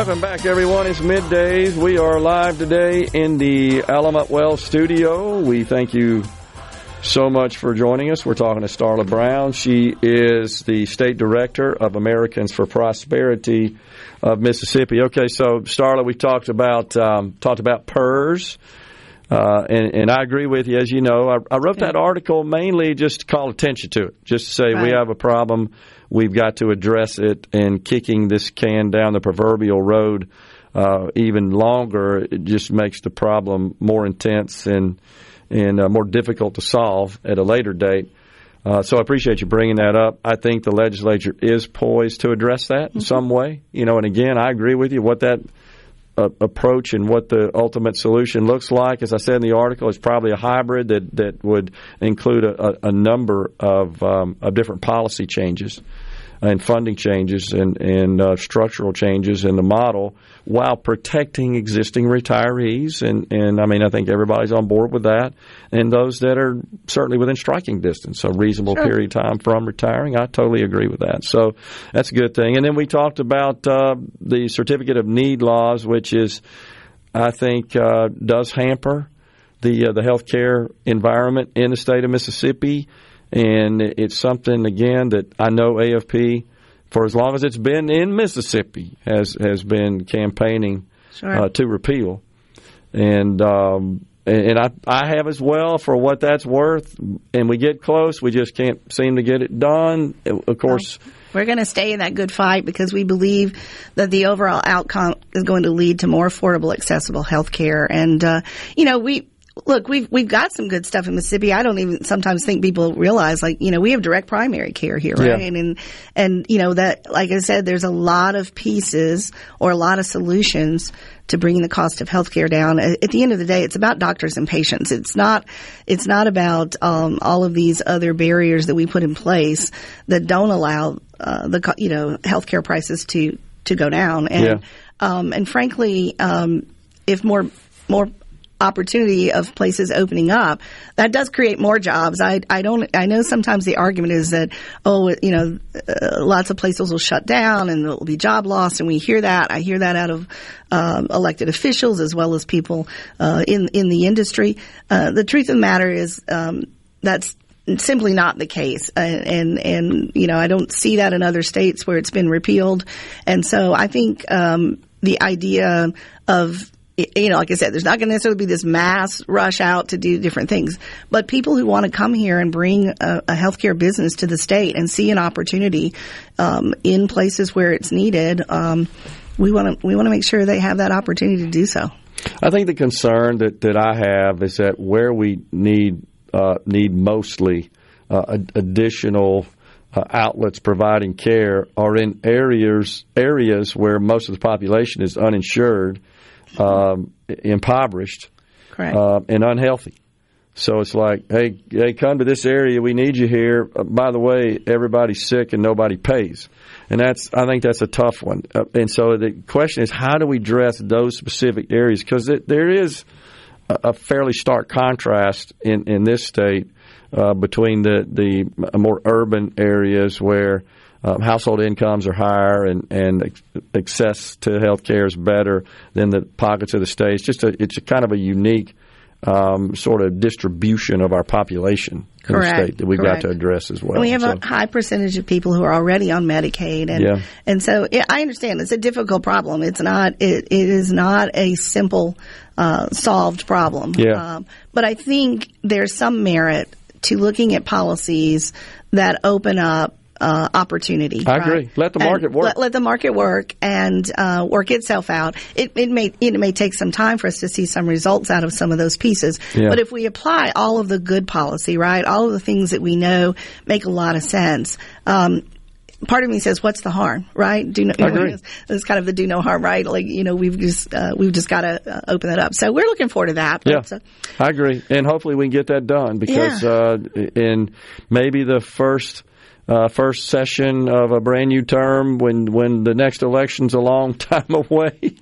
Welcome back, everyone. It's middays. We are live today in the Element Well studio. We thank you so much for joining us. We're talking to Starla Brown. She is the state director of Americans for Prosperity of Mississippi. Okay, so Starla, we talked about um, talked about PERS. Uh, and, and I agree with you. As you know, I, I wrote that article mainly just to call attention to it, just to say we have a problem. We've got to address it, and kicking this can down the proverbial road uh, even longer it just makes the problem more intense and and uh, more difficult to solve at a later date. Uh, so I appreciate you bringing that up. I think the legislature is poised to address that in some way. You know, and again, I agree with you. What that uh, approach and what the ultimate solution looks like, as I said in the article, is probably a hybrid that that would include a, a, a number of um, of different policy changes. And funding changes and, and uh, structural changes in the model while protecting existing retirees. And, and I mean, I think everybody's on board with that. And those that are certainly within striking distance, a reasonable Sure. period of time from retiring, I totally agree with that. So that's a good thing. And then we talked about uh, the certificate of need laws, which is, I think, uh, does hamper the uh, the healthcare environment in the state of Mississippi, and it's something again that I know AFP for as long as it's been in Mississippi has has been campaigning Sure. uh, to repeal, and. Um, and I, I have as well for what that's worth. And we get close, we just can't seem to get it done. Of course, We're going to stay in that good fight because we believe that the overall outcome is going to lead to more affordable, accessible health care. And, uh, you know, we, look, we've, we've got some good stuff in Mississippi. I don't even sometimes think people realize, like, you know, we have direct primary care here, Yeah. right? And, and, you know, that, like I said, there's a lot of pieces or a lot of solutions to bringing the cost of healthcare down. At at the end of the day, it's about doctors and patients. It's not, it's not about, um, all of these other barriers that we put in place that don't allow, uh, the, you know, healthcare prices to, to go down. And, Yeah. um, and frankly, um, if more, more opportunity of places opening up, that does create more jobs. I, I don't, I know sometimes the argument is that, oh, you know, uh, lots of places will shut down and there will be job loss and we hear that. I hear that out of, um, elected officials as well as people, uh, in, in the industry. Uh, the truth of the matter is, um, that's simply not the case. And, and, and, you know, I don't see that in other states where it's been repealed. And so I think, um, the idea of, you know, like I said, there's not going to necessarily be this mass rush out to do different things, but people who want to come here and bring a, a healthcare business to the state and see an opportunity um, in places where it's needed, um, we want to we want to make sure they have that opportunity to do so. I think the concern that, that I have is that where we need uh, need mostly uh, ad- additional uh, outlets providing care are in areas areas where most of the population is uninsured, um, impoverished, uh, and unhealthy. So it's like, hey, hey, come to this area. We need you here. Uh, by the way, everybody's sick and nobody pays, and that's I think that's a tough one. Uh, and so the question is, how do we address those specific areas? Because there is a, a fairly stark contrast in in this state uh, between the the more urban areas where um, household incomes are higher and and access to health care is better than the pockets of the state. It's just a it's a kind of a unique um, sort of distribution of our population in Correct, the state that we've correct. got to address as well. And we have So- a high percentage of people who are already on Medicaid, and Yeah. and so it, I understand it's a difficult problem. It's not it, it is not a simple uh, solved problem. Yeah. Um, but I think there's some merit to looking at policies that open up. Uh, opportunity. I right? agree. Let the And market work. Let, let the market work and uh, work itself out. It, it may it may take some time for us to see some results out of some of those pieces. Yeah. But if we apply all of the good policy, right, all of the things that we know make a lot of sense. Um, part of me says, "What's the harm?" Right? Do no, I agree. It's kind of the do no harm, right? Like you know, we've just uh, we've just got to uh, open that up. So we're looking forward to that. Yeah, But, uh, I agree, and hopefully we can get that done because Yeah. uh, in maybe the first uh, first session of a brand new term, when when the next election's a long time away,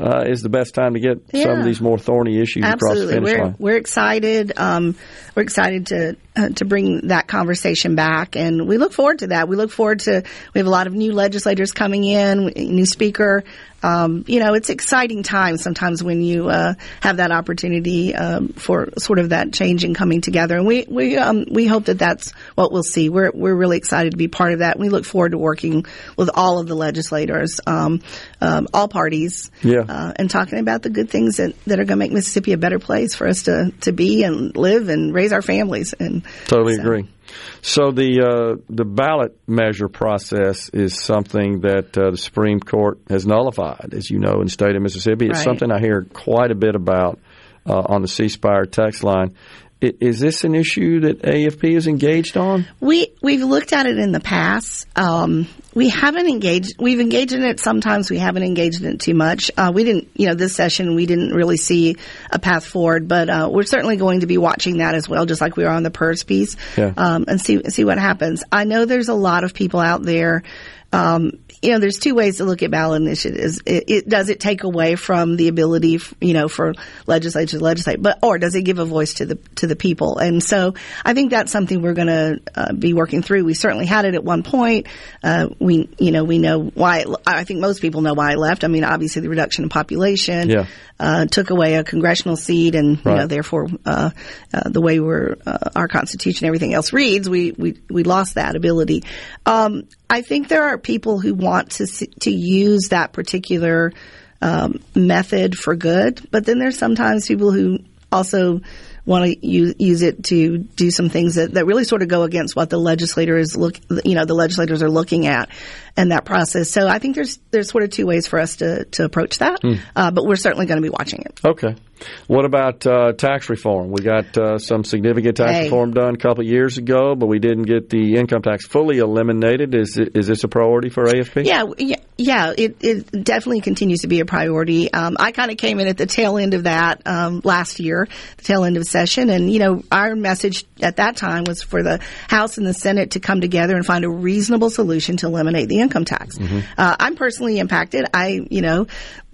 uh, is the best time to get some of these more thorny issues across the Absolutely, finish we're line. we're excited. Um, we're excited to uh, to bring that conversation back, and we look forward to that. We look forward to. We have a lot of new legislators coming in, new speaker. Um, you know, it's exciting times sometimes when you uh, have that opportunity um, for sort of that change and coming together, and we we um, we hope that that's what we'll see. We're we're really excited to be part of that. We look forward to working with all of the legislators, um, um, all parties, Yeah. uh, and talking about the good things that, that are going to make Mississippi a better place for us to, to be and live and raise our families. And Totally so- agree. So the uh, the ballot measure process is something that uh, the Supreme Court has nullified, as you know, in the state of Mississippi. It's Right. something I hear quite a bit about uh, on the C Spire text line. Is this an issue that AFP is engaged on? We we've looked at it in the past. Um, we haven't engaged. We've engaged in it sometimes. We haven't engaged in it too much. Uh, we didn't, you know, this session we didn't really see a path forward, but uh, we're certainly going to be watching that as well, just like we are on the PERS piece, Yeah. um, and see see what happens. I know there's a lot of people out there. Um, you know, there's two ways to look at ballot initiatives. It, it does it take away from the ability, f- you know, for legislatures to legislate, but or does it give a voice to the to the people? And so, I think that's something we're going to uh, be working through. We certainly had it at one point. Uh, we, you know, we know why. It, I think most people know why it left. I mean, obviously the reduction in population Yeah. uh, took away a congressional seat, and you know, therefore, uh, uh, the way we're uh, our constitution, and everything else reads, we we we lost that ability. Um, I think there are people who want to to use that particular um, method for good, but then there's sometimes people who also want to use, use it to do some things that, that really sort of go against what the legislator is look, you know, the legislators are looking at and that process. So I think there's there's sort of two ways for us to to approach that, uh, but we're certainly going to be watching it. Okay. What about uh, tax reform? We got uh, some significant tax Hey. reform done a couple of years ago, but we didn't get the income tax fully eliminated. Is it, is this a priority for AFP? Yeah, yeah, yeah. It, it definitely continues to be a priority. Um, I kind of came in at the tail end of that um, last year, the tail end of session, and you know, our message at that time was for the House and the Senate to come together and find a reasonable solution to eliminate the income tax. Uh, I'm personally impacted. I, you know,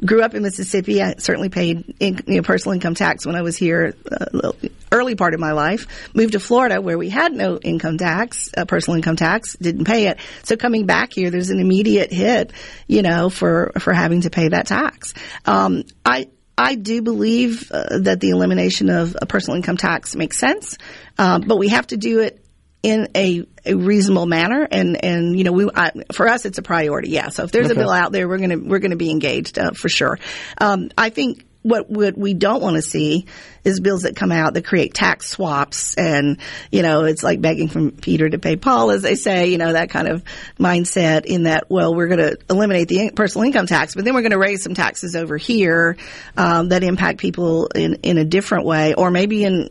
grew up in Mississippi. I certainly paid in, you know, personal income tax when I was here uh, early part of my life. Moved to Florida where we had no income tax, uh, personal income tax, didn't pay it. So coming back here, there's an immediate hit, you know, for for having to pay that tax. Um, I. I do believe uh, that the elimination of a personal income tax makes sense, um, but we have to do it in a, a reasonable manner. And and you know we I, for us it's a priority yeah. So if there's a bill out there we're gonna we're gonna be engaged uh, for sure. Um, I think what what we don't want to see is bills that come out that create tax swaps and you know it's like begging from Peter to pay Paul as they say you know that kind of mindset in that well we're going to eliminate the personal income tax but then we're going to raise some taxes over here um, that impact people in in a different way or maybe in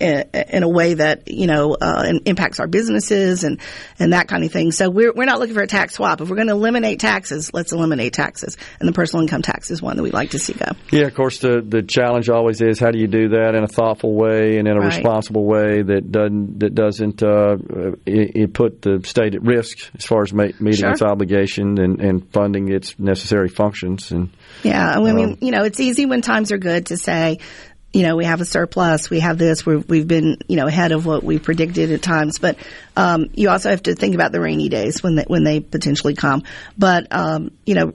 in a way that you know uh, impacts our businesses and and that kind of thing. So we're we're not looking for a tax swap. If we're going to eliminate taxes, let's eliminate taxes. And the personal income tax is one that we'd like to see go. Yeah, of course. The the challenge always is how do you do that in a thoughtful way and in a Right. responsible way that doesn't that doesn't uh, it, it put the state at risk as far as ma- meeting Sure. its obligation and, and funding its necessary functions. And Yeah, I mean, you know, it's easy when times are good to say, you know, we have a surplus, we have this, we're, we've been, you know, ahead of what we predicted at times. But um, you also have to think about the rainy days when they, when they potentially come. But um, you know,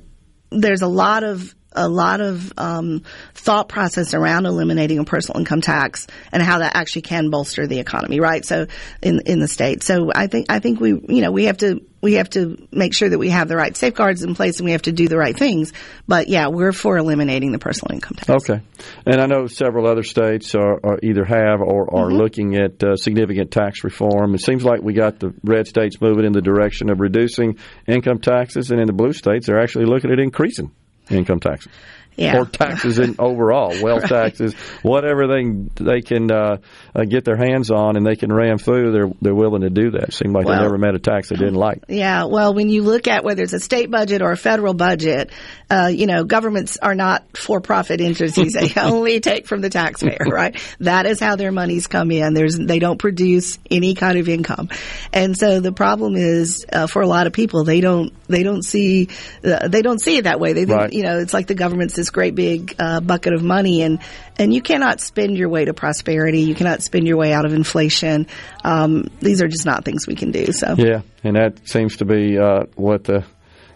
there's a lot of a lot of um, thought process around eliminating a personal income tax and how that actually can bolster the economy, right? So in in the state, so I think I think we you know we have to we have to make sure that we have the right safeguards in place and we have to do the right things. But yeah, we're for eliminating the personal income tax. Okay. And I know several other states are, are either have or are Mm-hmm. looking at uh, significant tax reform. It seems like we got the red states moving in the direction of reducing income taxes, and in the blue states, they're actually looking at increasing income taxes. Yeah. Or taxes in overall, wealth taxes, whatever they they can uh, uh, get their hands on and they can ram through, they're they're willing to do that. It Seemed like Well- they never met a tax they didn't like. Yeah, well, when you look at whether it's a state budget or a federal budget, uh, you know, governments are not for-profit entities. they only take from the taxpayer, right? That is how their monies come in. There's, they don't produce any kind of income. And so the problem is, uh, for a lot of people, they don't, they don't see, uh, they don't see it that way. They think, Right. you know, it's like the government's this great big, uh, bucket of money and, and you cannot spend your way to prosperity. You cannot spend your way out of inflation. Um, these are just not things we can do. So. Yeah, and that seems to be uh, what the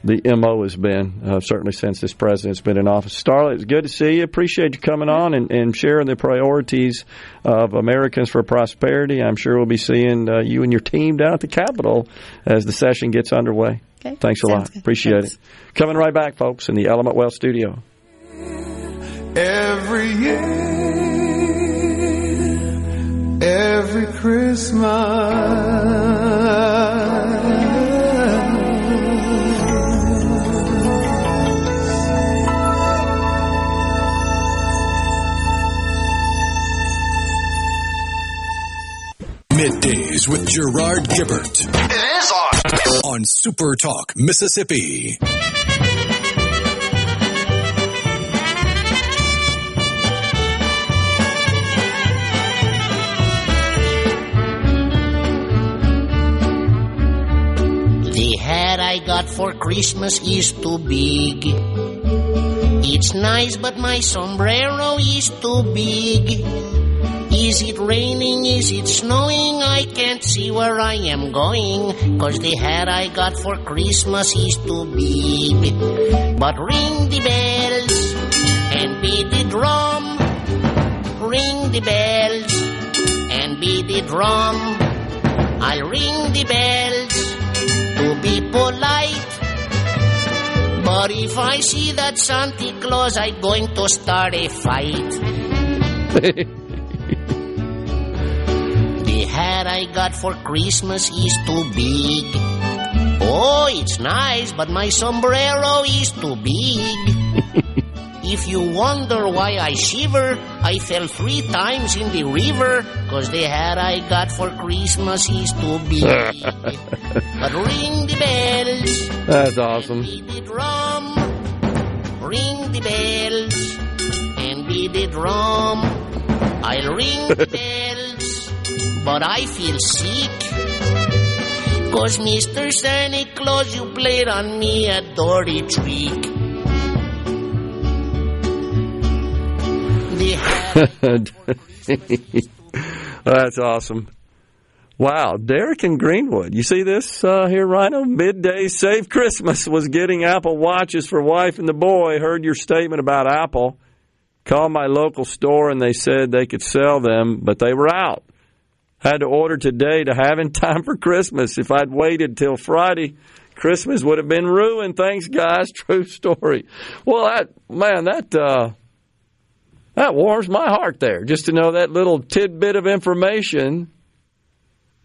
the mo has been uh, certainly since this president's been in office. Starla, it's good to see you. Appreciate you coming on and, and sharing the priorities of Americans for prosperity. I'm sure we'll be seeing uh, you and your team down at the Capitol as the session gets underway. Okay, Thanks a sounds lot. good. Appreciate Thanks. it. Coming right back, folks, in the Element Wealth studio. Every year, every Christmas. Headlines with Gerard Gibert. It is on. On Super Talk, Mississippi. The hat I got for Christmas is too big. It's nice, but my sombrero is too big. Is it raining? Is it snowing? I can't see where I am going. Cause the hat I got for Christmas is too big. But ring the bells and beat the drum. Ring the bells and beat the drum. I'll ring the bells to be polite. But if I see that Santa Claus, I'm going to start a fight. the hat I got for Christmas is too big. Oh, it's nice, but my sombrero is too big. if you wonder why I shiver, I fell three times in the river, cause the hat I got for Christmas is too big. but ring the bells, That's awesome. beat the drum, ring the bells, and beat the drum. I'll ring the bells, but I feel sick. Cause Mr. Santa Claus, you played on me a dirty trick. That's awesome. Wow, Derek in Greenwood. You see this uh, here, Rhino? Midday Save Christmas was getting Apple Watches for wife and the boy. Heard your statement about Apple. Called my local store and they said they could sell them, but they were out. Had to order today to have in time for Christmas. If I'd waited till Friday, Christmas would have been ruined. Thanks, guys. True story. Well, that man, that uh, that warms my heart there just to know that little tidbit of information.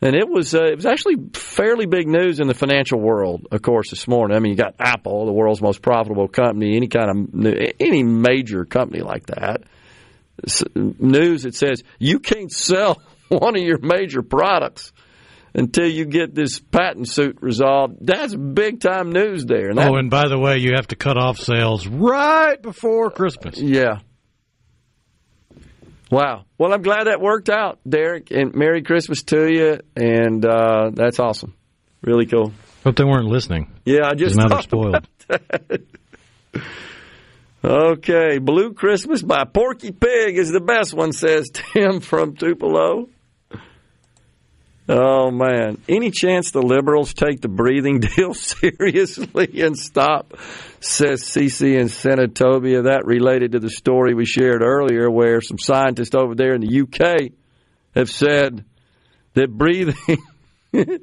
And it was uh, it was actually fairly big news in the financial world, of course, this morning. I mean, you got Apple, the world's most profitable company, any kind of any major company like that. S- News that says you can't sell one of your major products until you get this patent suit resolved. That's big time news there. And that, oh, and by the way, you have to cut off sales right before Christmas. Yeah. Wow. Well, I'm glad that worked out, Derek. And Merry Christmas to you. And uh, that's awesome. Really cool. Hope they weren't listening. Yeah, I just now they're spoiled. Okay, Blue Christmas by Porky Pig is the best one, says Tim from Tupelo. Oh man, any chance the liberals take the breathing deal seriously and stop? Says CC in Senatobia. That related to the story we shared earlier, where some scientists over there in the UK have said that breathing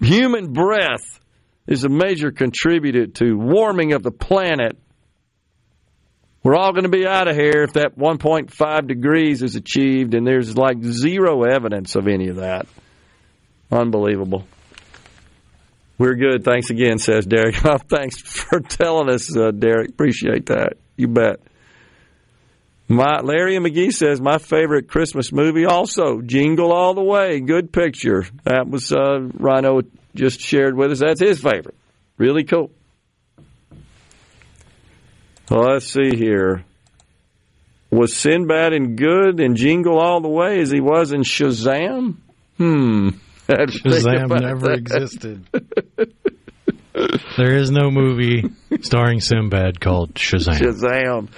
human breath is a major contributor to warming of the planet. We're all going to be out of here if that 1.5 degrees is achieved, and there's like zero evidence of any of that. Unbelievable. We're good. Thanks again, says Derek. Thanks for telling us, uh, Derek. Appreciate that. You bet. My Larry McGee says my favorite Christmas movie also Jingle All the Way. Good picture. That was uh, Rhino just shared with us. That's his favorite. Really cool. Well, let's see here. Was Sinbad in good and Jingle All the Way as he was in Shazam? Hmm. Had to think Shazam never that. existed. There is no movie starring Sinbad called Shazam. Shazam.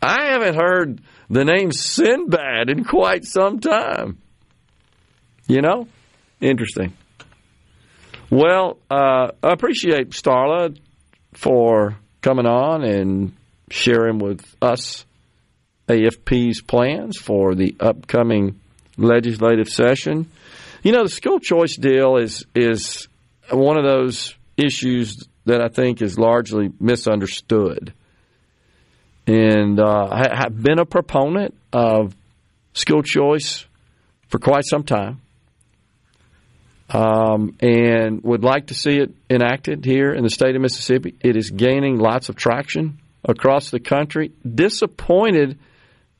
I haven't heard the name Sinbad in quite some time. You know? Interesting. Well, uh, I appreciate Starla for coming on and sharing with us AFP's plans for the upcoming legislative session. You know, the school choice deal is is one of those issues that I think is largely misunderstood. And uh, I have been a proponent of school choice for quite some time, um, and would like to see it enacted here in the state of Mississippi. It is gaining lots of traction across the country. Disappointed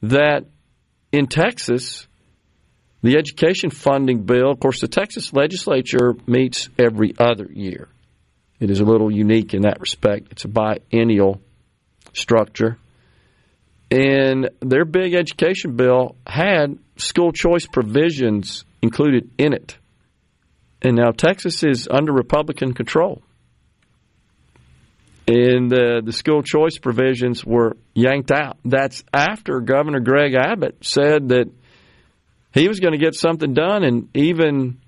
that in Texas The education funding bill, of course, the Texas legislature meets every other year. It is a little unique in that respect. It's a biennial structure. And their big education bill had school choice provisions included in it. And now Texas is under Republican control. And the, the school choice provisions were yanked out. That's after Governor Greg Abbott said that he was going to get something done, and even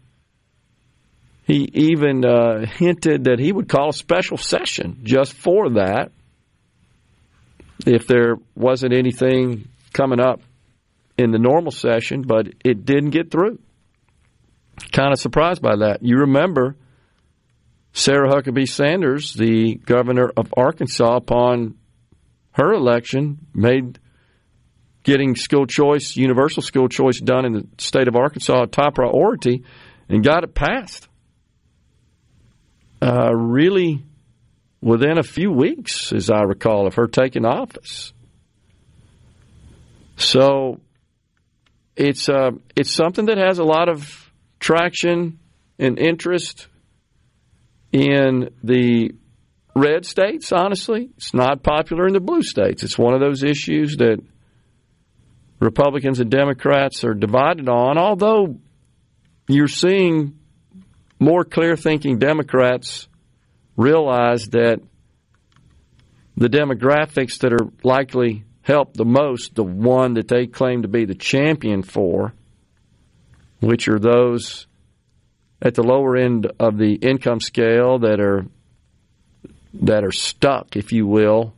he even uh, hinted that he would call a special session just for that if there wasn't anything coming up in the normal session, but it didn't get through. Kind of surprised by that. You remember Sarah Huckabee Sanders, the governor of Arkansas, upon her election, made getting school choice, universal school choice done in the state of Arkansas a top priority and got it passed. Uh, really, within a few weeks, as I recall, of her taking office. So it's uh, it's something that has a lot of traction and interest in the red states. Honestly, it's not popular in the blue states. It's one of those issues that Republicans and Democrats are divided on, although you're seeing more clear thinking Democrats realize that the demographics that are likely help the most, the one that they claim to be the champion for, which are those at the lower end of the income scale that are that are stuck, if you will,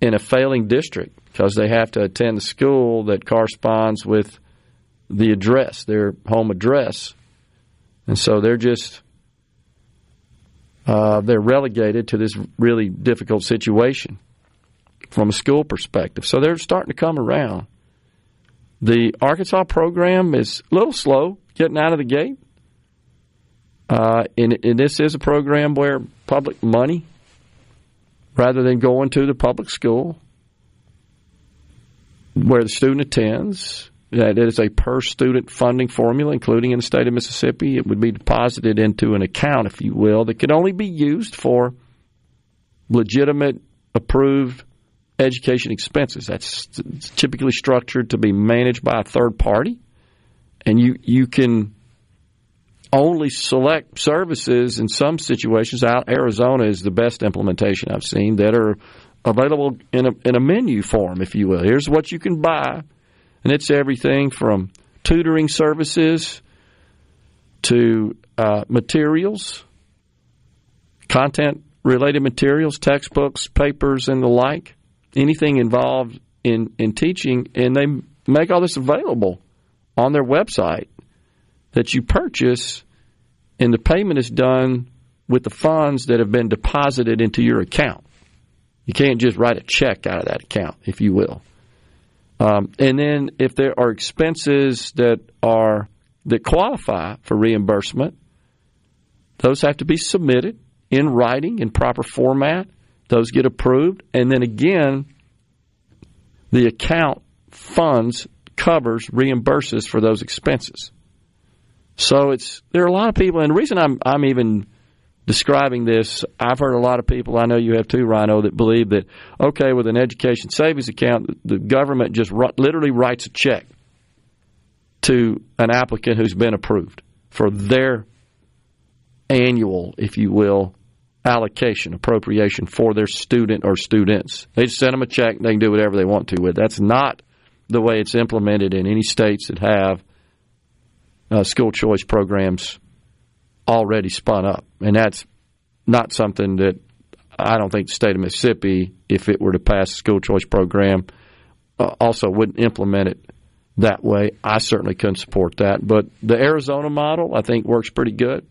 in a failing district because they have to attend the school that corresponds with the address, their home address. And so they're just uh, they're relegated to this really difficult situation from a school perspective. So they're starting to come around. The Arkansas program is a little slow getting out of the gate. Uh, and, and this is a program where public money, rather than going to the public school, where the student attends. That is a per student funding formula, including in the state of Mississippi. It would be deposited into an account, if you will, that could only be used for legitimate, approved education expenses. That's typically structured to be managed by a third party, and you you can only select services in some situations. Arizona is the best implementation I've seen that are available in a, in a menu form, if you will. Here's what you can buy, and it's everything from tutoring services to uh, materials, content related materials, textbooks, papers, and the like, anything involved in, in teaching, and they make all this available on their website that you purchase, and the payment is done with the funds that have been deposited into your account. You can't just write a check out of that account, if you will. Um, and then if there are expenses that are that qualify for reimbursement, those have to be submitted in writing in proper format. Those get approved, and then again, the account funds covers reimburses for those expenses. So it's there are a lot of people, and the reason I'm I'm even describing this, I've heard a lot of people, I know you have too, Rhino, that believe that, okay, with an education savings account, the government just literally writes a check to an applicant who's been approved for their annual, if you will, allocation, appropriation for their student or students. They just send them a check, they can do whatever they want to with. That's not the way it's implemented in any states that have uh, school choice programs already spun up, and that's not something that I don't think the state of Mississippi, if it were to pass a school choice program, uh, also wouldn't implement it that way. I certainly couldn't support that, but the Arizona model I think works pretty good.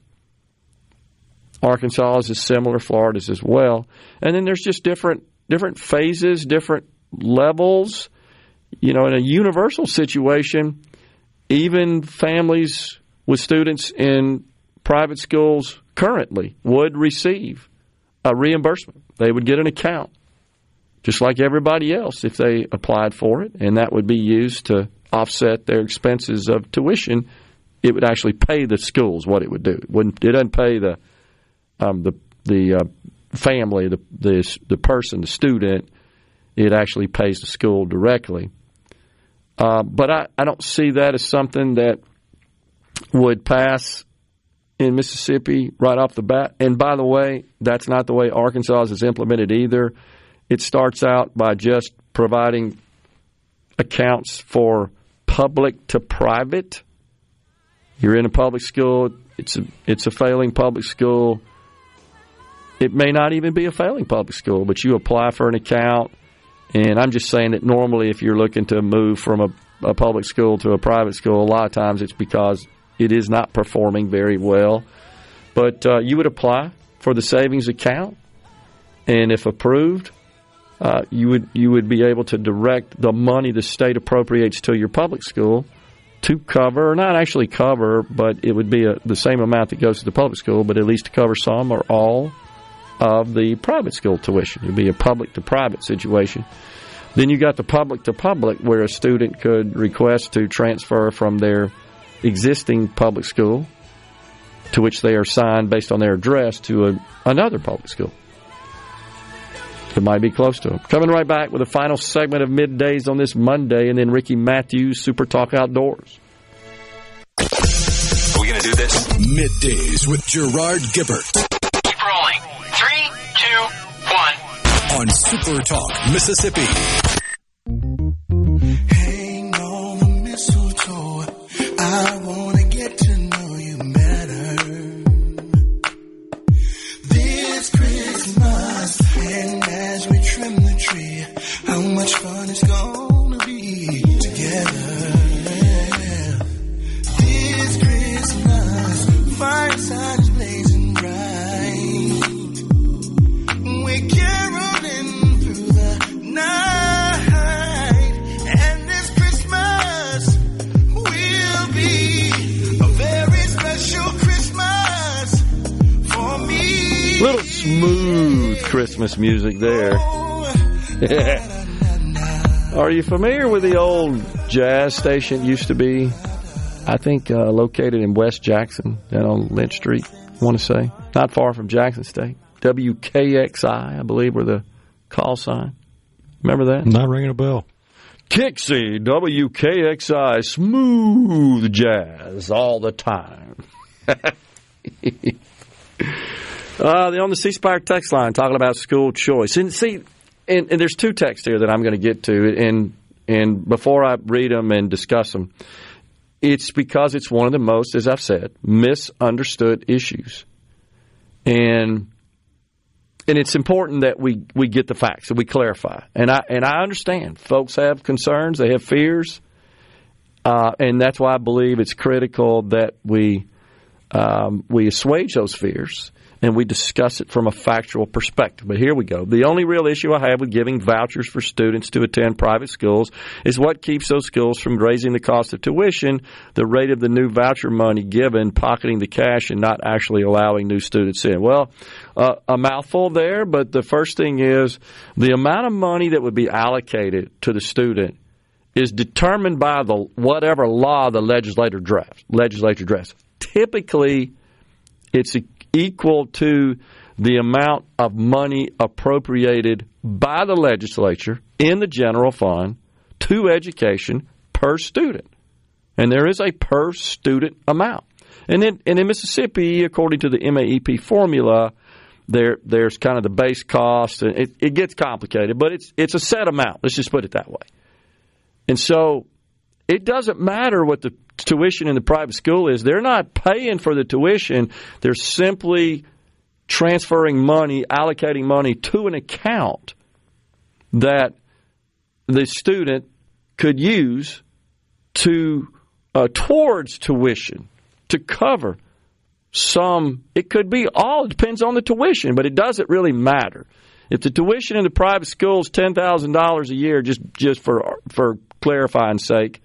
Arkansas is similar, Florida's as well, and then there's just different different phases, different levels. You know, in a universal situation, even families with students in private schools currently would receive a reimbursement. They would get an account, just like everybody else, if they applied for it, and that would be used to offset their expenses of tuition, it would actually pay the schools what it would do. It wouldn't it doesn't pay the um, the the uh, family, the the the person, the student. It actually pays the school directly. Uh, but I, I don't see that as something that would pass in Mississippi right off the bat. And by the way, that's not the way Arkansas is implemented either. It starts out by just providing accounts for public to private. You're in a public school, it's a, it's a failing public school. It may not even be a failing public school, but you apply for an account. And I'm just saying that normally, if you're looking to move from a, a public school to a private school, a lot of times it's because it is not performing very well. But uh, you would apply for the savings account, and if approved, uh, you would you would be able to direct the money the state appropriates to your public school to cover, or not actually cover, but it would be a, the same amount that goes to the public school, but at least to cover some or all of the private school tuition. It would be a public to private situation. Then you got the public to public, where a student could request to transfer from their existing public school to which they are signed based on their address to a, another public school. It might be close to them. Coming right back with a final segment of middays on this Monday, and then Ricky Matthews Super Talk Outdoors. Are we going to do this? Middays with Gerard Gibert on Super Talk Mississippi. Hang on the mistletoe. I wanna get to know you better. This Christmas, and as we trim the tree, how much fun gonna smooth Christmas music there. Are you familiar with the old jazz station? It used to be, I think, uh, located in West Jackson, down on Lynch Street. I want to say not far from Jackson State. WKXI, I believe, were the call sign. Remember that? Not ringing a bell. Kixie, WKXI, smooth jazz all the time. Uh, they're on the C text line talking about school choice. And see, and, and there's two texts here that I'm going to get to. And, and before I read them and discuss them, it's because it's one of the most, as I've said, misunderstood issues. And and it's important that we, we get the facts and we clarify. And I and I understand folks have concerns, they have fears, uh, and that's why I believe it's critical that we um, we assuage those fears and we discuss it from a factual perspective. But here we go. The only real issue I have with giving vouchers for students to attend private schools is what keeps those schools from raising the cost of tuition, the rate of the new voucher money given, pocketing the cash, and not actually allowing new students in. Well, uh, a mouthful there, but the first thing is the amount of money that would be allocated to the student is determined by the whatever law the legislator drafts. Legislature drafts. Typically, it's equal to the amount of money appropriated by the legislature in the general fund to education per student. And there is a per student amount. And in, and in Mississippi, according to the MAEP formula, there there's kind of the base cost. And it, it gets complicated, but it's it's a set amount. Let's just put it that way. And so it doesn't matter what the tuition in the private school is. They're not paying for the tuition. They're simply transferring money, allocating money to an account that the student could use to uh, towards tuition to cover some. It could be all. It depends on the tuition, but it doesn't really matter. If the tuition in the private school is ten thousand dollars a year, just just for for clarifying sake,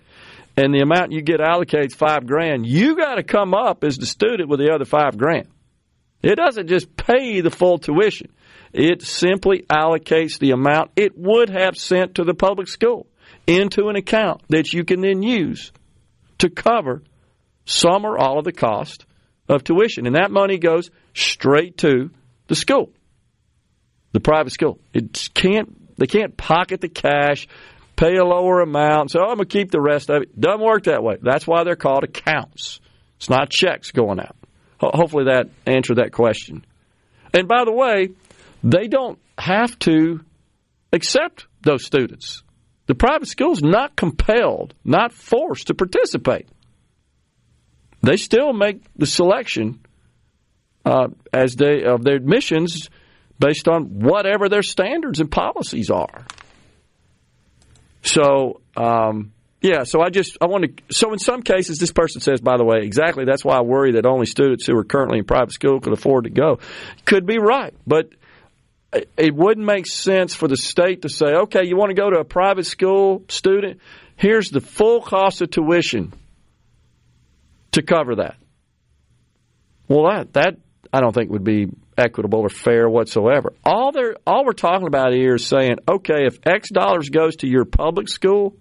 and the amount you get allocates five grand, you got to come up as the student with the other five grand. It doesn't just pay the full tuition. It simply allocates the amount it would have sent to the public school. into an account that you can then use to cover some or all of the cost of tuition. And that money goes straight to the school, the private school. It can't, they can't pocket the cash, pay a lower amount, so I'm going to keep the rest of it. Doesn't work that way. That's why they're called accounts. It's not checks going out. Ho- hopefully that answered that question. And by the way, they don't have to accept those students. The private school's not compelled, not forced to participate. They still make the selection uh, as they of their admissions based on whatever their standards and policies are. So, um, yeah, so I just I want to. So in some cases, this person says, by the way, exactly that's why I worry that only students who are currently in private school could afford to go. Could be right, but it- wouldn't make sense for the state to say, okay, you want to go to a private school student? Here's the full cost of tuition to cover that. Well, that that I don't think would be equitable or fair whatsoever. All they're all we're talking about here is saying, okay, if X dollars goes to your public school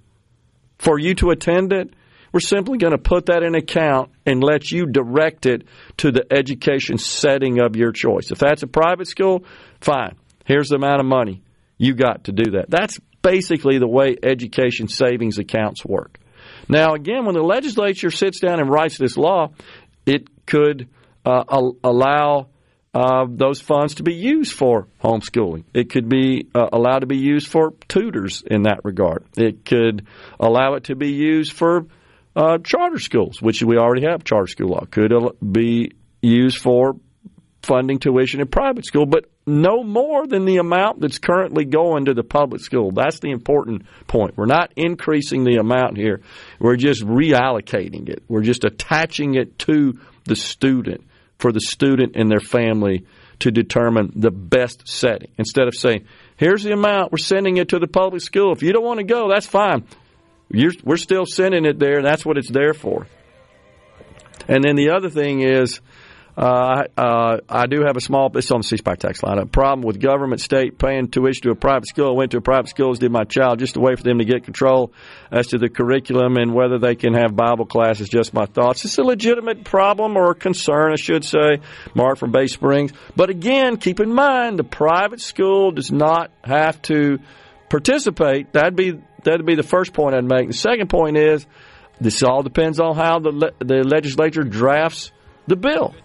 for you to attend it, we're simply going to put that in account and let you direct it to the education setting of your choice. If that's a private school, fine. Here's the amount of money you got to do that. That's basically the way education savings accounts work. Now, again, when the legislature sits down and writes this law, it could uh, allow uh, those funds to be used for homeschooling. It could be uh, allowed to be used for tutors in that regard. It could allow it to be used for uh, charter schools, which we already have charter school law. Could be used for funding tuition in private school, but no more than the amount that's currently going to the public school. That's the important point. We're not increasing the amount here. We're just reallocating it. We're just attaching it to the student for the student and their family to determine the best setting. Instead of saying, here's the amount, we're sending it to the public school. If you don't want to go, that's fine. You're, we're still sending it there, and that's what it's there for. And then the other thing is, uh, uh, I do have a small, it's on the C Spire tax line, a problem with government, state paying tuition to a private school. I went to a private school did my child, just a way for them to get control as to the curriculum and whether they can have Bible classes. Just my thoughts. It's a legitimate problem or concern, I should say. Mark from Bay Springs. But again, keep in mind, the private school does not have to participate. That'd be, that'd be the first point I'd make. The second point is, this all depends on how the, le- the legislature drafts the bill.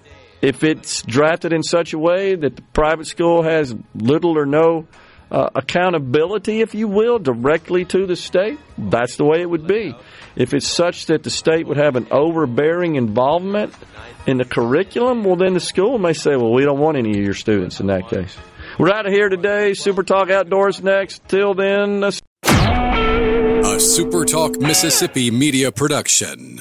If it's drafted in such a way that the private school has little or no uh, accountability, if you will, directly to the state, that's the way it would be. If it's such that the state would have an overbearing involvement in the curriculum, well, then the school may say, well, we don't want any of your students in that case. We're out of here today. Super Talk Outdoors next. Till then, uh, A Super Talk Mississippi media production.